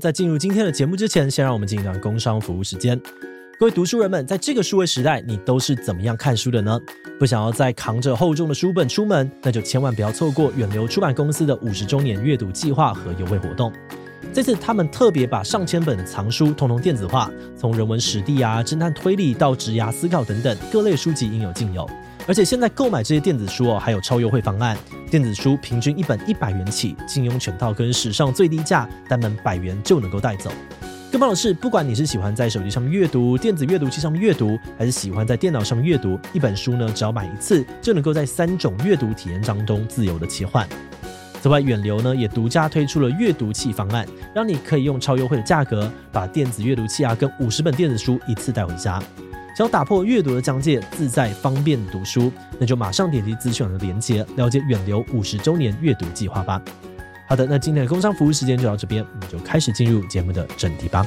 在进入今天的节目之前，先让我们进一段工商服务时间。各位读书人们，在这个数位时代，你都是怎么样看书的呢？不想要再扛着厚重的书本出门，那就千万不要错过远流出版公司的五十周年阅读计划和优惠活动。这次他们特别把上千本的藏书通通电子化，从人文史地啊、侦探推理到职涯思考等等各类书籍应有尽有。而且现在购买这些电子书哦，还有超优惠方案，电子书平均一本一百元起，金庸全套跟史上最低价，单本百元就能够带走。更棒的是，不管你是喜欢在手机上面阅读、电子阅读器上面阅读，还是喜欢在电脑上面阅读，一本书呢，只要买一次就能够在三种阅读体验当中自由的切换。此外，远流呢也独家推出了阅读器方案，让你可以用超优惠的价格，把电子阅读器啊跟五十本电子书一次带回家。想要打破阅读的疆界，自在方便读书，那就马上点击资讯栏的连接，了解远流五十周年阅读计划吧。好的，那今天的工商服务时间就到这边，我们就开始进入节目的正题吧。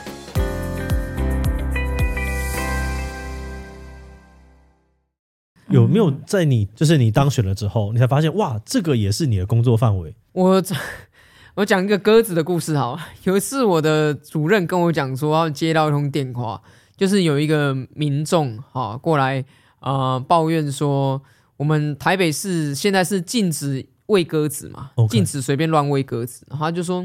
有没有在你就是你当选了之后，你才发现哇，这个也是你的工作范围？我 我讲一个鸽子的故事好。有一次我的主任跟我讲说，要接到一通电话，就是有一个民众哈过来呃抱怨说，我们台北市现在是禁止。喂鸽子嘛，禁止随便乱喂鸽子。然后他就说，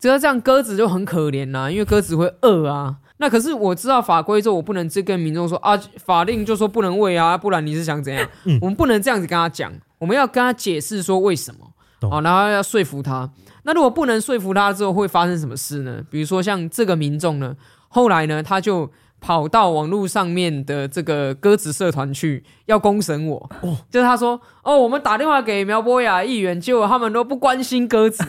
只要这样鸽子就很可怜呐、啊，因为鸽子会饿啊。那可是我知道法规之后，我不能直跟民众说啊，法令就说不能喂啊，不然你是想怎样？嗯、我们不能这样子跟他讲，我们要跟他解释说为什么。好，然后要说服他。那如果不能说服他之后，会发生什么事呢？比如说像这个民众呢，后来呢，他就。跑到网络上面的这个鸽子社团去要公审我，哦，就是他说哦，我们打电话给苗博雅议员，结果他们都不关心鸽子，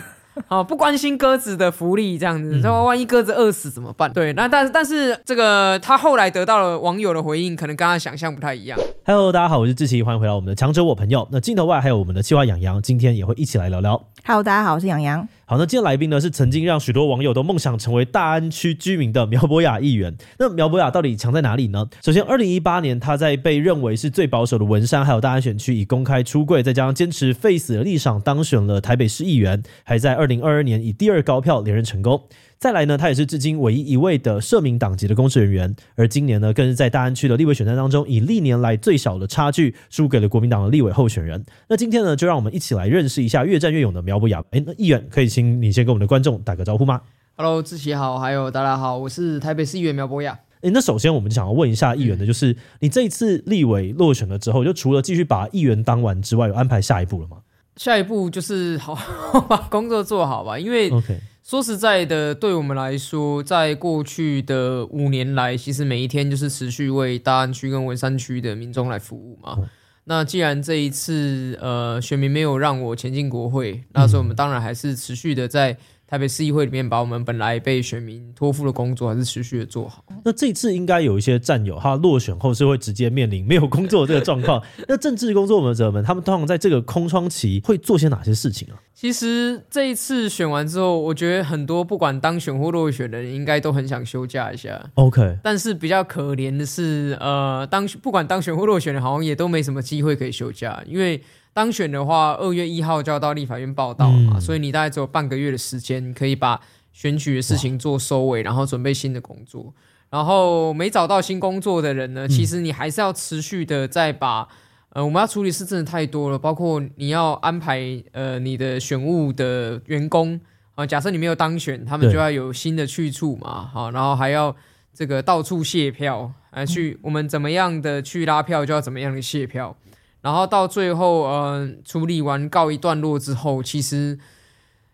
好 不关心鸽子的福利，这样子，说万一鸽子饿死怎么办？对，那但是但是这个他后来得到了网友的回应，可能跟他想象不太一样。Hello，大家好，我是志奇，欢迎回到我们的强者我朋友。那镜头外还有我们的企划养羊，今天也会一起来聊聊。Hello，大家好，我是洋洋。好，那今天来宾呢是曾经让许多网友都梦想成为大安区居民的苗博雅议员。那苗博雅到底强在哪里呢？首先，二零一八年他在被认为是最保守的文山还有大安选区以公开出柜，再加上坚持废死的立场当选了台北市议员，还在二零二二年以第二高票连任成功。再来呢，他也是至今唯一一位的社民党籍的公职人员，而今年呢，更是在大安区的立委选战当中，以历年来最小的差距输给了国民党的立委候选人。那今天呢，就让我们一起来认识一下越战越勇的苗博雅。哎，那议员可以请你先跟我们的观众打个招呼吗？Hello，志祺好，还有大家好，我是台北市议员苗博雅。哎，那首先我们就想要问一下议员的，就是你这一次立委落选了之后，就除了继续把议员当完之外，有安排下一步了吗？下一步就是好好 把工作做好吧，因为 OK。说实在的，对我们来说，在过去的五年来，其实每一天就是持续为大安区跟文山区的民众来服务嘛。那既然这一次呃选民没有让我前进国会，那所以我们当然还是持续的在。台北市议会里面，把我们本来被选民托付的工作，还是持续的做好。那这次应该有一些战友，他落选后是会直接面临没有工作的这个状况。那政治工作者们，他们通常在这个空窗期会做些哪些事情啊？其实这一次选完之后，我觉得很多不管当选或落选的人，应该都很想休假一下。OK，但是比较可怜的是，呃，当不管当选或落选的，好像也都没什么机会可以休假，因为。当选的话，二月一号就要到立法院报到嘛，嗯、所以你大概只有半个月的时间，可以把选举的事情做收尾，然后准备新的工作。然后没找到新工作的人呢，其实你还是要持续的再把，嗯、呃，我们要处理事真的太多了，包括你要安排呃你的选务的员工啊、呃，假设你没有当选，他们就要有新的去处嘛，好对，然后还要这个到处卸票，啊，去我们怎么样的去拉票，就要怎么样的卸票。然后到最后，呃，处理完告一段落之后，其实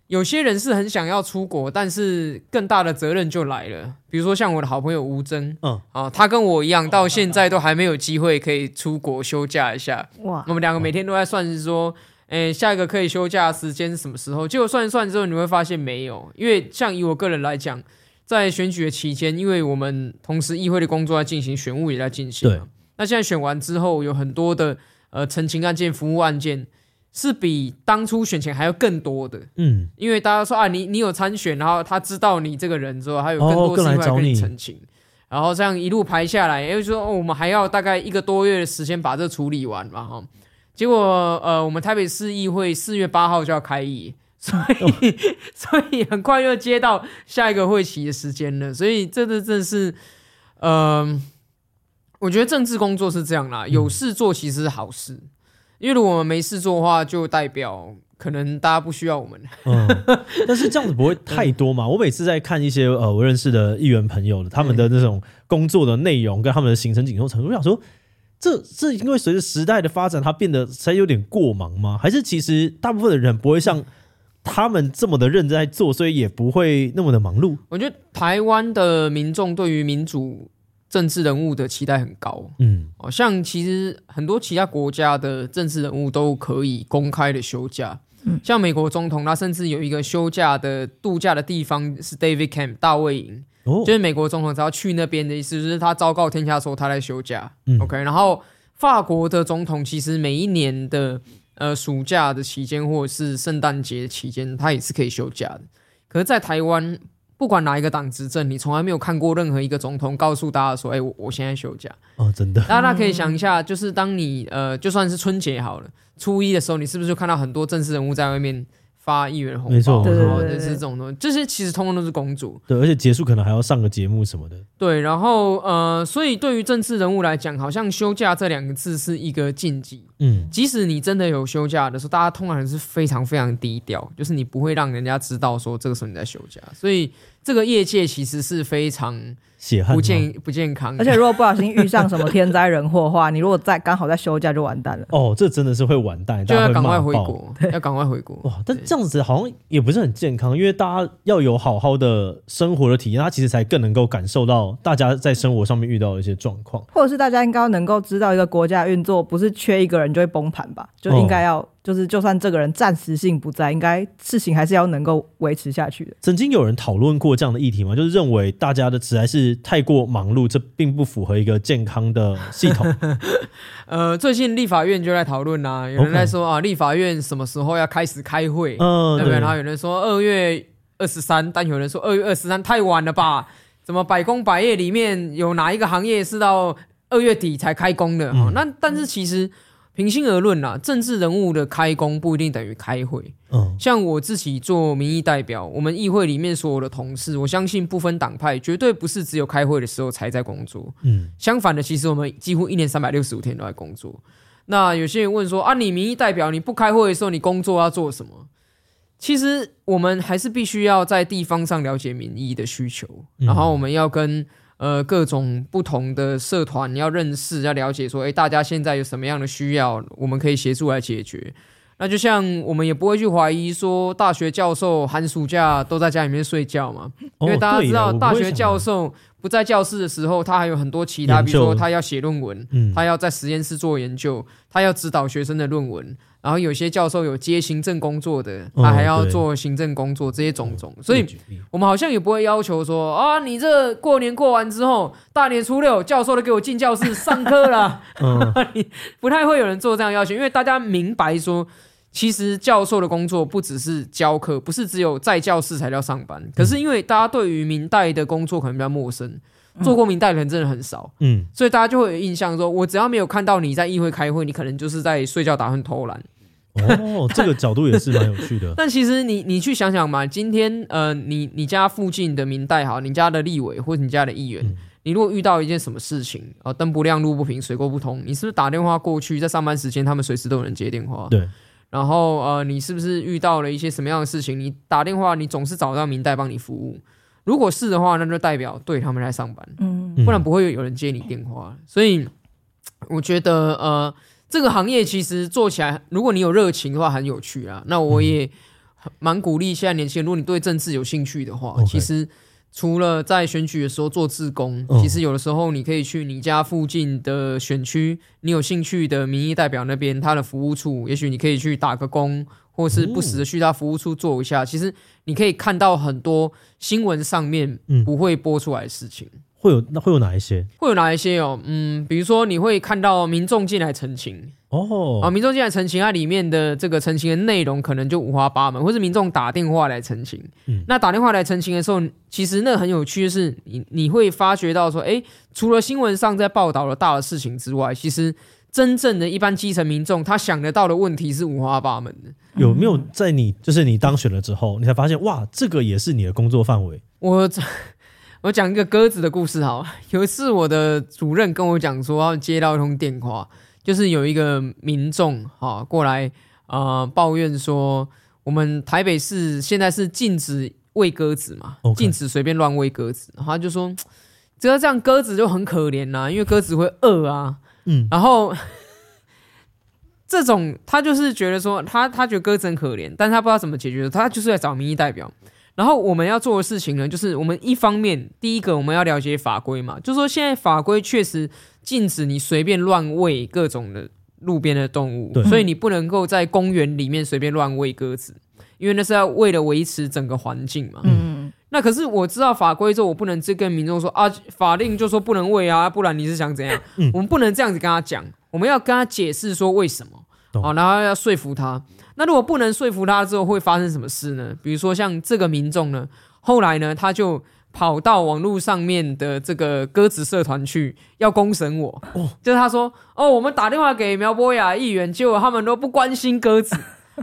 有些人是很想要出国，但是更大的责任就来了。比如说像我的好朋友吴峥，嗯，啊，他跟我一样，到现在都还没有机会可以出国休假一下。哇，我们两个每天都在算是说，诶，下一个可以休假的时间是什么时候？结果算一算之后，你会发现没有，因为像以我个人来讲，在选举的期间，因为我们同时议会的工作在进行，选务也在进行。对，那现在选完之后，有很多的。呃，陈情案件、服务案件是比当初选前还要更多的，嗯，因为大家说啊，你你有参选，然后他知道你这个人之后，还有更多事情来跟你陈情，然后这样一路排下来，也就是说，哦，我们还要大概一个多月的时间把这处理完嘛，哈。结果呃，我们台北市议会四月八号就要开议，所以所以很快又接到下一个会期的时间了。所以这这这是，嗯、呃，我觉得政治工作是这样啦，有事做其实是好事，嗯、因为如果我们没事做的话，就代表。可能大家不需要我们，嗯，但是这样子不会太多嘛？我每次在看一些呃我认识的议员朋友的他们的那种工作的内容跟他们的行程紧凑程度，我想说，这是因为随着时代的发展，它变得才有点过忙吗？还是其实大部分的人不会像他们这么的认真在做，所以也不会那么的忙碌？我觉得台湾的民众对于民主。政治人物的期待很高，嗯，哦，像其实很多其他国家的政治人物都可以公开的休假，嗯，像美国总统，他甚至有一个休假的度假的地方是 David Camp 大卫营，哦，就是美国总统只要去那边的意思，就是他昭告天下说他在休假，嗯，OK，然后法国的总统其实每一年的呃暑假的期间或者是圣诞节期间，他也是可以休假的，可是，在台湾。不管哪一个党执政，你从来没有看过任何一个总统告诉大家说：“哎、欸，我我现在休假。”哦，真的。大家可以想一下，就是当你呃，就算是春节好了，初一的时候，你是不是就看到很多正式人物在外面？发一元红包，没错，对对对，是这种东西，这些其实通通都是公主。对，而且结束可能还要上个节目什么的。对，然后呃，所以对于政治人物来讲，好像休假这两个字是一个禁忌。嗯，即使你真的有休假的时候，大家通常是非常非常低调，就是你不会让人家知道说这个时候你在休假。所以这个业界其实是非常。不健不健康，而且如果不小心遇上什么天灾人祸的话，你如果在刚好在休假就完蛋了。哦，这真的是会完蛋，就要赶快回国，要赶快回国。哇，但这样子好像也不是很健康，因为大家要有好好的生活的体验，他其实才更能够感受到大家在生活上面遇到的一些状况，或者是大家应该能够知道一个国家运作不是缺一个人就会崩盘吧，就应该要。哦就是，就算这个人暂时性不在，应该事情还是要能够维持下去的。曾经有人讨论过这样的议题吗？就是认为大家的实在是太过忙碌，这并不符合一个健康的系统。呃，最近立法院就在讨论啦，有人在说啊，立法院什么时候要开始开会？嗯，对不对？然后有人说二月二十三，但有人说二月二十三太晚了吧？怎么百工百业里面有哪一个行业是到二月底才开工的？嗯，那但是其实。平心而论啦，政治人物的开工不一定等于开会。嗯，像我自己做民意代表，我们议会里面所有的同事，我相信不分党派，绝对不是只有开会的时候才在工作。嗯，相反的，其实我们几乎一年三百六十五天都在工作。那有些人问说啊，你民意代表你不开会的时候，你工作要做什么？其实我们还是必须要在地方上了解民意的需求，然后我们要跟。呃，各种不同的社团，你要认识，要了解，说，哎，大家现在有什么样的需要，我们可以协助来解决。那就像我们也不会去怀疑说，大学教授寒暑假都在家里面睡觉嘛，因为大家知道，大学教授不在教室的时候，他还有很多其他，比如说他要写论文，他要在实验室做研究，他要指导学生的论文。然后有些教授有接行政工作的，他还要做行政工作，这些种种，所以我们好像也不会要求说啊，你这过年过完之后，大年初六，教授都给我进教室上课了，不太会有人做这样要求，因为大家明白说，其实教授的工作不只是教课，不是只有在教室才叫上班。可是因为大家对于明代的工作可能比较陌生。做过明代的人真的很少，嗯，所以大家就会有印象说，我只要没有看到你在议会开会，你可能就是在睡觉、打算偷懒。哦，这个角度也是蛮有趣的。但其实你你去想想嘛，今天呃，你你家附近的明代好，你家的立委或者你家的议员，嗯、你如果遇到一件什么事情啊，灯不亮、路不平、水沟不通，你是不是打电话过去，在上班时间他们随时都有人接电话？对。然后呃，你是不是遇到了一些什么样的事情？你打电话，你总是找到民代帮你服务。如果是的话，那就代表对他们在上班，嗯，不然不会有人接你电话。所以我觉得，呃，这个行业其实做起来，如果你有热情的话，很有趣啊。那我也蛮鼓励现在年轻人，如果你对政治有兴趣的话，其实除了在选举的时候做志工，其实有的时候你可以去你家附近的选区，你有兴趣的民意代表那边他的服务处，也许你可以去打个工。或是不时的去他服务处做一下，其实你可以看到很多新闻上面不会播出来的事情。嗯、会有那会有哪一些？会有哪一些哦？嗯，比如说你会看到民众进来澄清哦，啊，民众进来澄清，它里面的这个澄清的内容可能就五花八门，或是民众打电话来澄清。嗯，那打电话来澄清的时候，其实那很有趣的是，你你会发觉到说，哎，除了新闻上在报道的大的事情之外，其实。真正的一般基层民众他想得到的问题是五花八门的。有没有在你就是你当选了之后，你才发现哇，这个也是你的工作范围？我我讲一个鸽子的故事好，有一次我的主任跟我讲说，要接到一通电话，就是有一个民众哈过来呃抱怨说，我们台北市现在是禁止喂鸽子嘛，禁止随便乱喂鸽子，然后他就说，只要这样鸽子就很可怜呐，因为鸽子会饿啊。嗯，然后 这种他就是觉得说他他觉得鸽子很可怜，但是他不知道怎么解决，他就是在找民意代表。然后我们要做的事情呢，就是我们一方面第一个我们要了解法规嘛，就是说现在法规确实禁止你随便乱喂各种的路边的动物，所以你不能够在公园里面随便乱喂鸽子，因为那是要为了维持整个环境嘛。嗯。那可是我知道法规之后，我不能只跟民众说啊，法令就说不能喂啊，不然你是想怎样？嗯、我们不能这样子跟他讲，我们要跟他解释说为什么懂啊，然后要说服他。那如果不能说服他之后，会发生什么事呢？比如说像这个民众呢，后来呢，他就跑到网络上面的这个鸽子社团去要公审我，哦、就是他说哦，我们打电话给苗博雅议员，结果他们都不关心鸽子。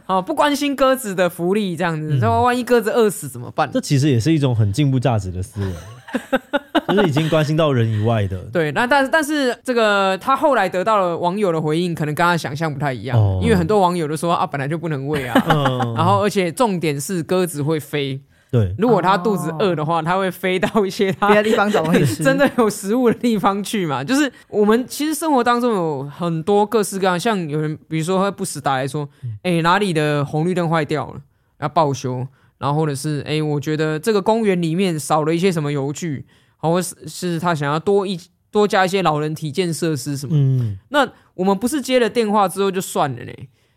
好，不关心鸽子的福利，这样子，说、嗯、万一鸽子饿死怎么办？这其实也是一种很进步价值的思维，就是已经关心到人以外的。对，那但是但是这个他后来得到了网友的回应，可能跟他想象不太一样，哦、因为很多网友都说啊，本来就不能喂啊，嗯、然后而且重点是鸽子会飞。对，如果它肚子饿的话，他会飞到一些别的地方找东西，真的有食物的地方去嘛？就是我们其实生活当中有很多各式各样，像有人比如说会不时打来说，哎、欸，哪里的红绿灯坏掉了，要报修，然后或者是哎、欸，我觉得这个公园里面少了一些什么游具，或者是他想要多一多加一些老人体健设施什么。嗯，那我们不是接了电话之后就算了呢？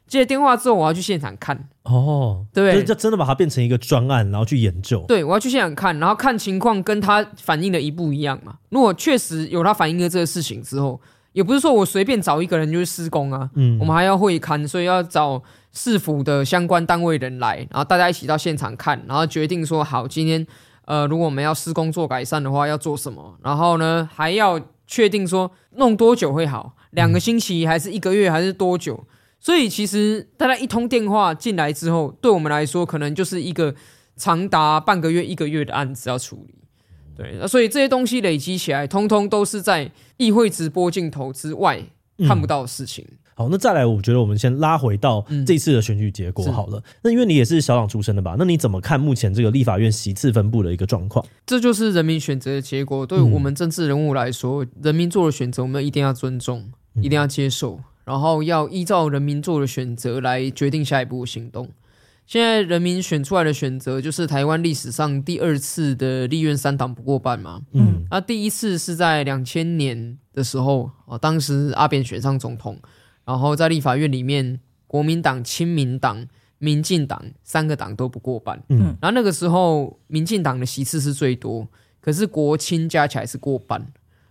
接了电话之后，我要去现场看哦，对，就真的把它变成一个专案，然后去研究。对，我要去现场看，然后看情况跟他反映的一不一样嘛。如果确实有他反映的这个事情之后，也不是说我随便找一个人就去施工啊，嗯，我们还要会勘，所以要找市府的相关单位人来，然后大家一起到现场看，然后决定说好，今天呃，如果我们要施工做改善的话，要做什么，然后呢，还要确定说弄多久会好，两个星期还是一个月还是多久？所以其实大家一通电话进来之后，对我们来说可能就是一个长达半个月、一个月的案子要处理。对，那所以这些东西累积起来，通通都是在议会直播镜头之外看不到的事情。嗯、好，那再来，我觉得我们先拉回到这次的选举结果好了。嗯、那因为你也是小党出身的吧？那你怎么看目前这个立法院席次分布的一个状况？这就是人民选择的结果。对我们政治人物来说，嗯、人民做的选择，我们一定要尊重，一定要接受。然后要依照人民做的选择来决定下一步行动。现在人民选出来的选择就是台湾历史上第二次的立院三党不过半嘛。嗯，那第一次是在两千年的时候，啊，当时阿扁选上总统，然后在立法院里面，国民党、亲民党、民进党三个党都不过半。嗯，然后那个时候民进党的席次是最多，可是国亲加起来是过半。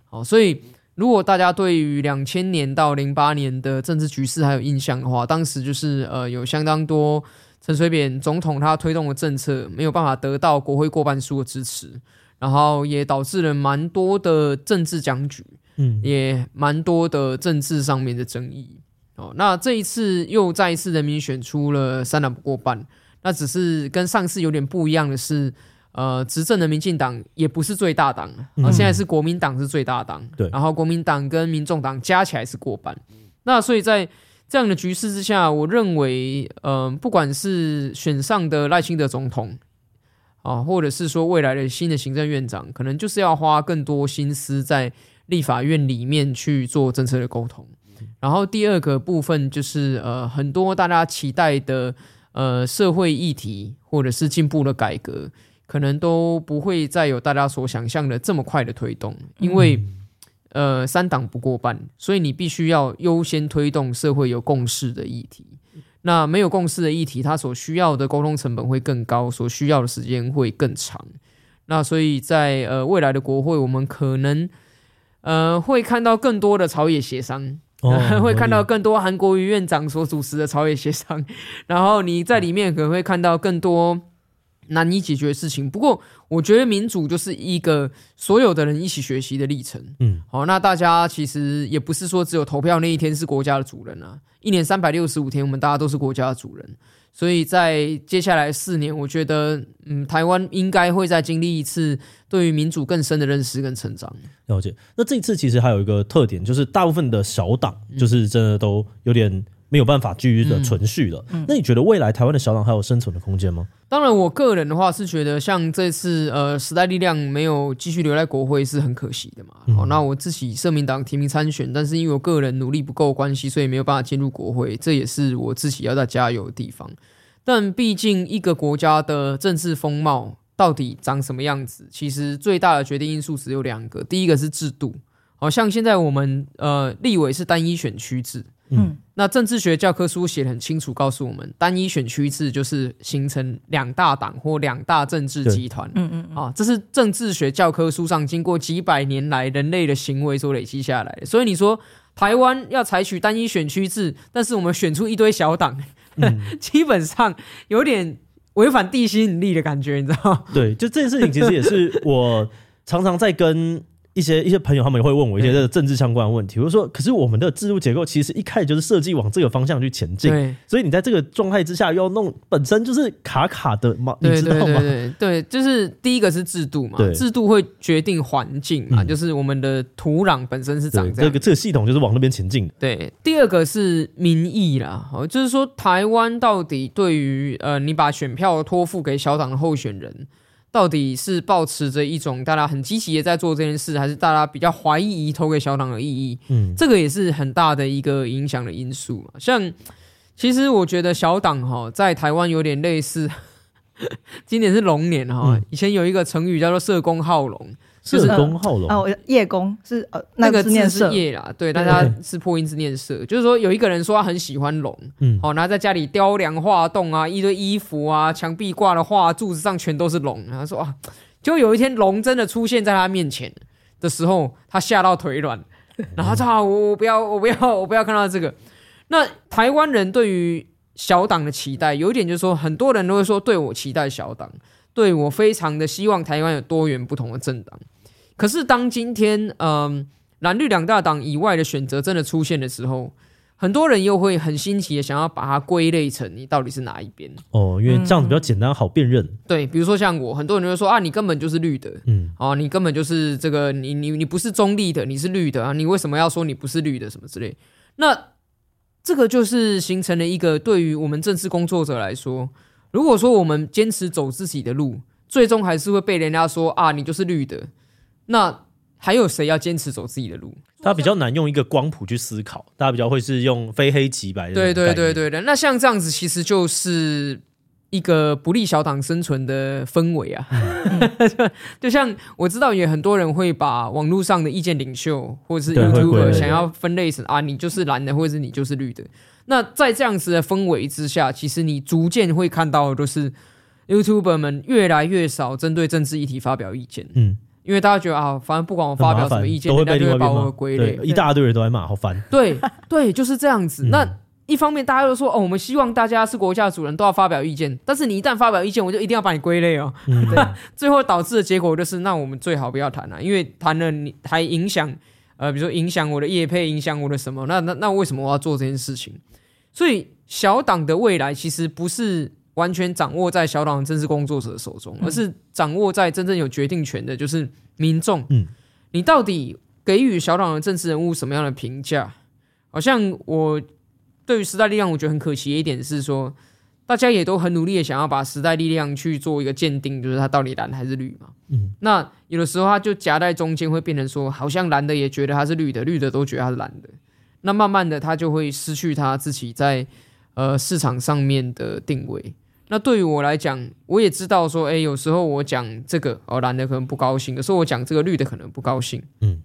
好，所以。如果大家对于两千年到零八年的政治局势还有印象的话，当时就是呃有相当多陈水扁总统他推动的政策没有办法得到国会过半数的支持，然后也导致了蛮多的政治僵局，嗯，也蛮多的政治上面的争议。哦，那这一次又再一次人民选出了三党不过半，那只是跟上次有点不一样的是。呃，执政的民进党也不是最大党，啊，现在是国民党是最大党，对，然后国民党跟民众党加起来是过半，那所以在这样的局势之下，我认为，嗯、不管是选上的赖清德总统，啊，或者是说未来的新的行政院长，可能就是要花更多心思在立法院里面去做政策的沟通，然后第二个部分就是呃，很多大家期待的呃社会议题或者是进步的改革。可能都不会再有大家所想象的这么快的推动，因为、呃三党不过半，所以你必须要优先推动社会有共识的议题。那没有共识的议题，它所需要的沟通成本会更高，所需要的时间会更长。那所以在呃未来的国会，我们可能呃会看到更多的朝野协商，会看到更多韩国瑜院长所主持的朝野协商，然后你在里面可能会看到更多。难以解决的事情。不过，我觉得民主就是一个所有的人一起学习的历程。嗯，好，那大家其实也不是说只有投票那一天是国家的主人啊，一年三百六十五天，我们大家都是国家的主人。所以在接下来四年，我觉得，嗯，台湾应该会再经历一次对于民主更深的认识跟成长。了解。那这一次其实还有一个特点，就是大部分的小党就是真的都有点。没有办法继续的存续了。嗯，那你觉得未来台湾的小党还有生存的空间吗？当然，我个人的话是觉得，像这次呃时代力量没有继续留在国会是很可惜的嘛。嗯、哦，那我自己社民党提名参选，但是因为我个人努力不够关系，所以没有办法进入国会，这也是我自己要再加油的地方。但毕竟一个国家的政治风貌到底长什么样子，其实最大的决定因素只有两个，第一个是制度，好、哦、像现在我们呃立委是单一选区制。嗯，那政治学教科书写得很清楚，告诉我们，单一选区制就是形成两大党或两大政治集团。嗯嗯啊，这是政治学教科书上经过几百年来人类的行为所累积下来的。所以你说台湾要采取单一选区制，但是我们选出一堆小党，嗯、基本上有点违反地心引力的感觉，你知道吗？对，就这件事情其实也是我常常在跟。一些一些朋友他们也会问我一些这个政治相关的问题，比如说，可是我们的制度结构其实一开始就是设计往这个方向去前进，所以你在这个状态之下要弄，本身就是卡卡的嘛，你知道吗？对 就是第一个是制度嘛，制度会决定环境嘛，就是我们的土壤本身是长这样，这个这个系统就是往那边前进的。对，第二个是民意啦，哦，就是说台湾到底对于呃，你把选票托付给小党的候选人。到底是保持着一种大家很积极的在做这件事，还是大家比较怀疑投给小党的意义？嗯，这个也是很大的一个影响的因素嘛。像其实我觉得小党哈在台湾有点类似，今年是龙年哈，嗯、以前有一个成语叫做社工好龙。是公好龙哦，叶公是呃那个字是叶啦，对，但他是破音字念社，就是说有一个人说他很喜欢龙，嗯，好，然后在家里雕梁画栋啊，一堆衣服啊，墙壁挂的画，柱子上全都是龙，然后说啊，就有一天龙真的出现在他面前的时候，他吓到腿软，然后他说啊，我我不要，我不要，我不要看到这个。那台湾人对于小党的期待，有一点就是说，很多人都会说，对我期待小党，对我非常的希望台湾有多元不同的政党。可是，当今天，嗯，蓝绿两大党以外的选择真的出现的时候，很多人又会很新奇的想要把它归类成你到底是哪一边哦，因为这样子比较简单好辨认。对，比如说像我，很多人就会说啊，你根本就是绿的，嗯，哦，你根本就是这个，你你你不是中立的，你是绿的啊，你为什么要说你不是绿的什么之类？那这个就是形成了一个对于我们政治工作者来说，如果说我们坚持走自己的路，最终还是会被人家说啊，你就是绿的。那还有谁要坚持走自己的路？他比较难用一个光谱去思考，大家比较会是用非黑即白的。对对对对的。那像这样子，其实就是一个不利小党生存的氛围啊。就像我知道，也很多人会把网络上的意见领袖或者是 YouTuber 想要分类成啊，你就是蓝的，或者是你就是绿的。那在这样子的氛围之下，其实你逐渐会看到的都是 YouTuber 们越来越少针对政治议题发表意见。嗯。因为大家觉得啊，反正不管我发表什么意见，人家就会把我归类，一大堆人都在骂，好烦。对对，就是这样子。那一方面，大家都说哦，我们希望大家是国家主人，都要发表意见。但是你一旦发表意见，我就一定要把你归类哦。嗯、最后导致的结果就是，那我们最好不要谈了，因为谈了你还影响呃，比如说影响我的业配，影响我的什么？那那那为什么我要做这件事情？所以小党的未来其实不是。完全掌握在小党的政治工作者手中，而是掌握在真正有决定权的，就是民众。嗯，你到底给予小党的政治人物什么样的评价？好像我对于时代力量，我觉得很可惜的一点是说，大家也都很努力的想要把时代力量去做一个鉴定，就是它到底蓝还是绿嘛。嗯，那有的时候它就夹在中间，会变成说，好像蓝的也觉得它是绿的，绿的都觉得它是蓝的。那慢慢的，它就会失去它自己在呃市场上面的定位。那对于我来讲，我也知道说，哎，有时候我讲这个，哦，蓝的可能不高兴；有时候我讲这个，绿的可能不高兴。嗯，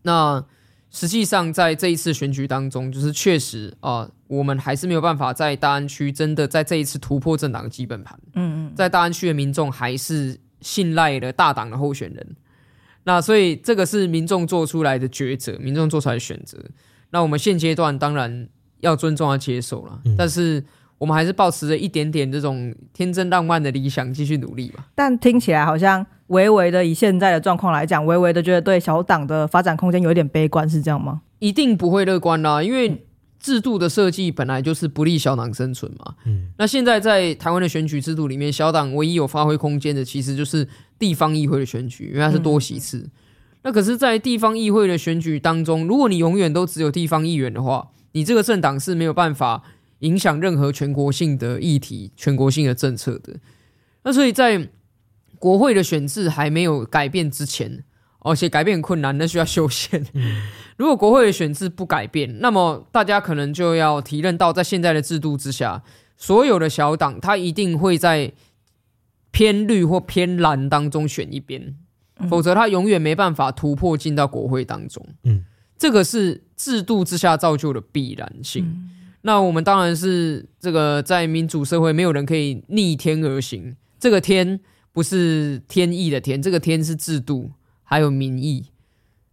那实际上在这一次选举当中，就是确实啊、呃，我们还是没有办法在大安区真的在这一次突破政党的基本盘。嗯嗯，在大安区的民众还是信赖了大党的候选人。那所以这个是民众做出来的抉择，民众做出来的选择。那我们现阶段当然要尊重和接受了，嗯、但是。我们还是保持着一点点这种天真浪漫的理想继续努力吧。但听起来好像微微的，以现在的状况来讲，微微的觉得对小党的发展空间有一点悲观，是这样吗？一定不会乐观啦，因为制度的设计本来就是不利小党生存嘛。嗯，那现在在台湾的选举制度里面，小党唯一有发挥空间的，其实就是地方议会的选举，因为它是多席次。嗯、那可是，在地方议会的选举当中，如果你永远都只有地方议员的话，你这个政党是没有办法影响任何全国性的议题、全国性的政策的。那所以在国会的选制还没有改变之前，而且改变很困难，那需要修宪。如果国会的选制不改变，那么大家可能就要提认到，在现在的制度之下，所有的小党它一定会在偏绿或偏蓝当中选一边，否则它永远没办法突破进到国会当中。嗯。这个是制度之下造就的必然性。嗯、那我们当然是这个在民主社会，没有人可以逆天而行。这个天不是天意的天，这个天是制度还有民意。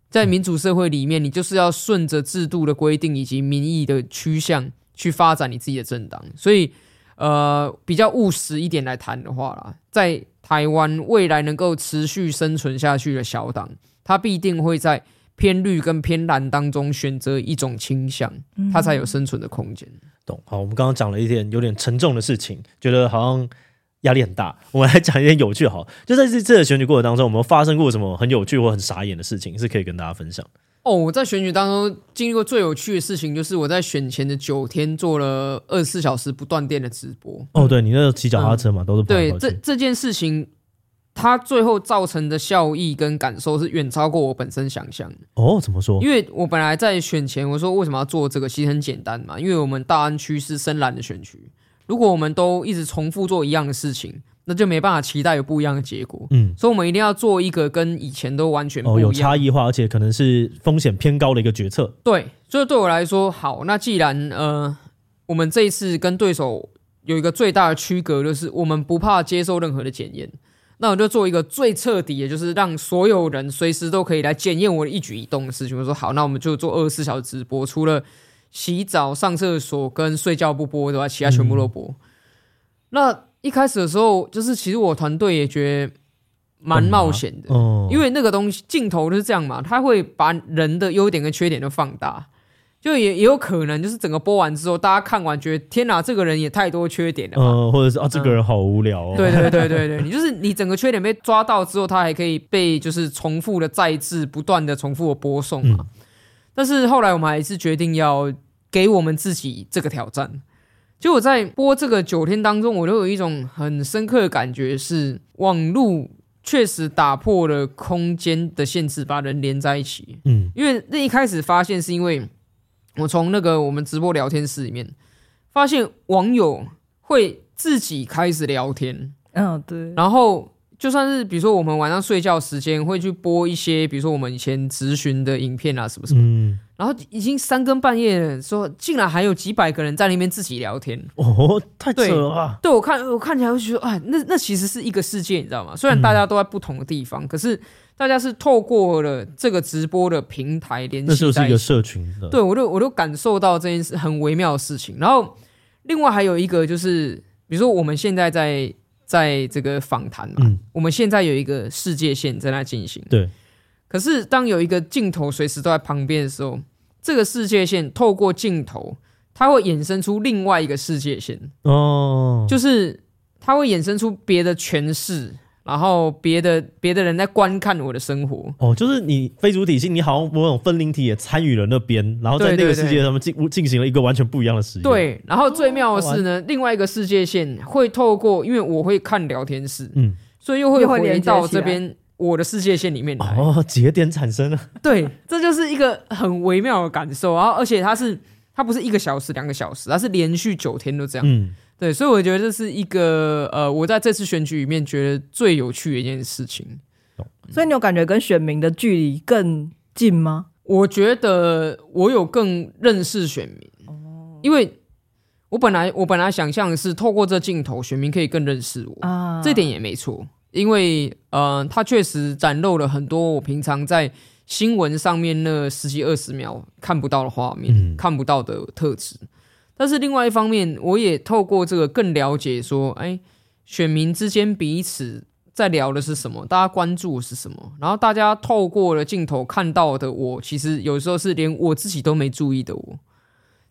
在民主社会里面，你就是要顺着制度的规定以及民意的趋向去发展你自己的政党。所以，呃，比较务实一点来谈的话啦，在台湾未来能够持续生存下去的小党，它必定会在。偏绿跟偏蓝当中选择一种倾向，它才有生存的空间。懂？好，我们刚刚讲了一点有点沉重的事情，觉得好像压力很大。我们来讲一点有趣好，就在这次的选举过程当中，我们发生过什么很有趣或很傻眼的事情，是可以跟大家分享。哦，我在选举当中经历过最有趣的事情，就是我在选前的九天做了二十四小时不断电的直播。哦，对，你那个骑脚踏车嘛，嗯、都是对这这件事情。它最后造成的效益跟感受是远超过我本身想象的哦。怎么说？因为我本来在选前我说为什么要做这个，其实很简单嘛。因为我们大安区是深蓝的选区，如果我们都一直重复做一样的事情，那就没办法期待有不一样的结果。嗯，所以我们一定要做一个跟以前都完全不一样、哦、有差异化，而且可能是风险偏高的一个决策。对，所以对我来说，好，那既然呃，我们这一次跟对手有一个最大的区隔，就是我们不怕接受任何的检验。那我就做一个最彻底也，就是让所有人随时都可以来检验我的一举一动的事情。我说好，那我们就做二十四小时直播，除了洗澡、上厕所跟睡觉不播的话，其他全部都播。嗯、那一开始的时候，就是其实我团队也觉得蛮冒险的，哦、因为那个东西镜头就是这样嘛，它会把人的优点跟缺点都放大。就也也有可能，就是整个播完之后，大家看完觉得天哪，这个人也太多缺点了。嗯，或者是啊，这个人好无聊哦。对对对对对，你 就是你整个缺点被抓到之后，他还可以被就是重复的再制，不断的重复的播送嘛。但是后来我们还是决定要给我们自己这个挑战。就我在播这个九天当中，我都有一种很深刻的感觉，是网络确实打破了空间的限制，把人连在一起。嗯，因为那一开始发现是因为。我从那个我们直播聊天室里面发现网友会自己开始聊天，嗯，对。然后就算是比如说我们晚上睡觉时间会去播一些，比如说我们以前咨询的影片啊，什么什么。嗯。然后已经三更半夜的时候，竟然还有几百个人在那边自己聊天。哦，太扯了啊！对，我看我看起来会觉得，哎，那那其实是一个世界，你知道吗？虽然大家都在不同的地方，可是。大家是透过了这个直播的平台联系，那就是一个社群的。对，我都我都感受到这件事很微妙的事情。然后，另外还有一个就是，比如说我们现在在在这个访谈嘛，嗯、我们现在有一个世界线在那进行。对。可是当有一个镜头随时都在旁边的时候，这个世界线透过镜头，它会衍生出另外一个世界线。哦。就是它会衍生出别的诠释。然后别的别的人在观看我的生活哦，就是你非主体性，你好像某种分灵体也参与了那边，然后在那个世界上面进进行了一个完全不一样的实验。对，然后最妙的是呢，哦、另外一个世界线会透过，因为我会看聊天室，嗯，所以又会回到这边我的世界线里面来。哦，节点产生了。对，这就是一个很微妙的感受。然后，而且它是它不是一个小时、两个小时，它是连续九天都这样。嗯。对，所以我觉得这是一个呃，我在这次选举里面觉得最有趣的一件事情。所以你有感觉跟选民的距离更近吗？我觉得我有更认识选民，哦，因为我本来我本来想象的是透过这镜头，选民可以更认识我啊，这点也没错，因为呃，他确实展露了很多我平常在新闻上面那十几二十秒看不到的画面，嗯、看不到的特质。但是另外一方面，我也透过这个更了解说，哎，选民之间彼此在聊的是什么，大家关注的是什么，然后大家透过了镜头看到的我，其实有时候是连我自己都没注意的我，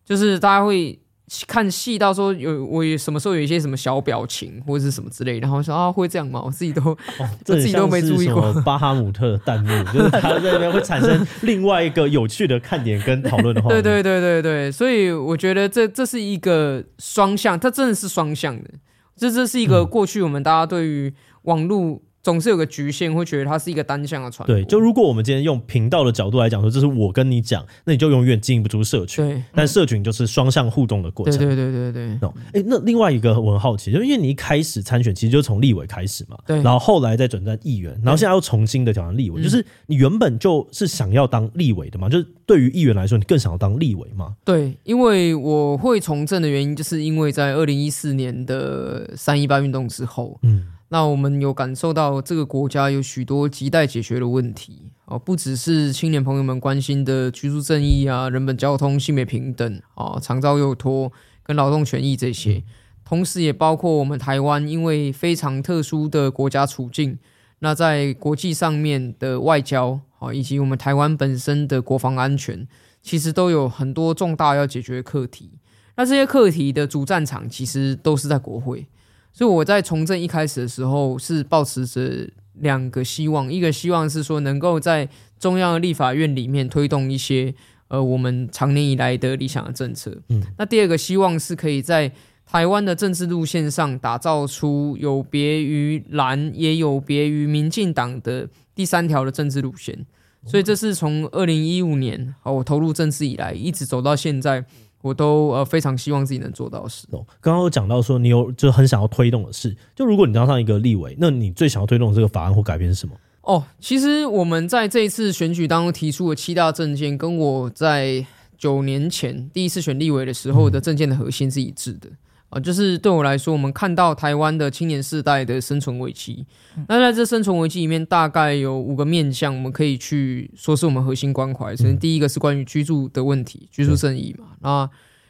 就是大家会。看戏到说有我有什么时候有一些什么小表情或者是什么之类，然后说啊会这样吗？我自己都、哦、我自己都没注意过。巴哈姆特弹幕就是他在那边会产生另外一个有趣的看点跟讨论的话。对对对对对，所以我觉得这这是一个双向，它真的是双向的。这这是一个过去我们大家对于网络。总是有个局限，会觉得它是一个单向的传播。对，就如果我们今天用频道的角度来讲说，这是我跟你讲，那你就永远经营不出社群。对，但社群就是双向互动的过程。对对对对对。哦，哎，那另外一个我很好奇，就因为你一开始参选，其实就从立委开始嘛。对。然后后来再转战议员，然后现在又重新的挑战立委，就是你原本就是想要当立委的嘛？就是对于议员来说，你更想要当立委嘛？对，因为我会从政的原因，就是因为在二零一四年的三一八运动之后，嗯。那我们有感受到这个国家有许多亟待解决的问题哦，不只是青年朋友们关心的居住正义啊、人本交通、性别平等啊、长照幼托跟劳动权益这些，同时也包括我们台湾因为非常特殊的国家处境，那在国际上面的外交啊，以及我们台湾本身的国防安全，其实都有很多重大要解决的课题。那这些课题的主战场其实都是在国会。所以我在从政一开始的时候是抱持着两个希望，一个希望是说能够在中央的立法院里面推动一些呃我们长年以来的理想的政策，嗯，那第二个希望是可以在台湾的政治路线上打造出有别于蓝也有别于民进党的第三条的政治路线，所以这是从二零一五年好我投入政治以来一直走到现在。我都呃非常希望自己能做到的事。哦，刚刚有讲到说你有就很想要推动的事，就如果你当上一个立委，那你最想要推动的这个法案或改变是什么？哦，其实我们在这一次选举当中提出的七大政见，跟我在九年前第一次选立委的时候的政见的核心是一致的。嗯啊，就是对我来说，我们看到台湾的青年世代的生存危机。那在这生存危机里面，大概有五个面向，我们可以去说是我们核心关怀。首先，第一个是关于居住的问题，居住正义嘛。那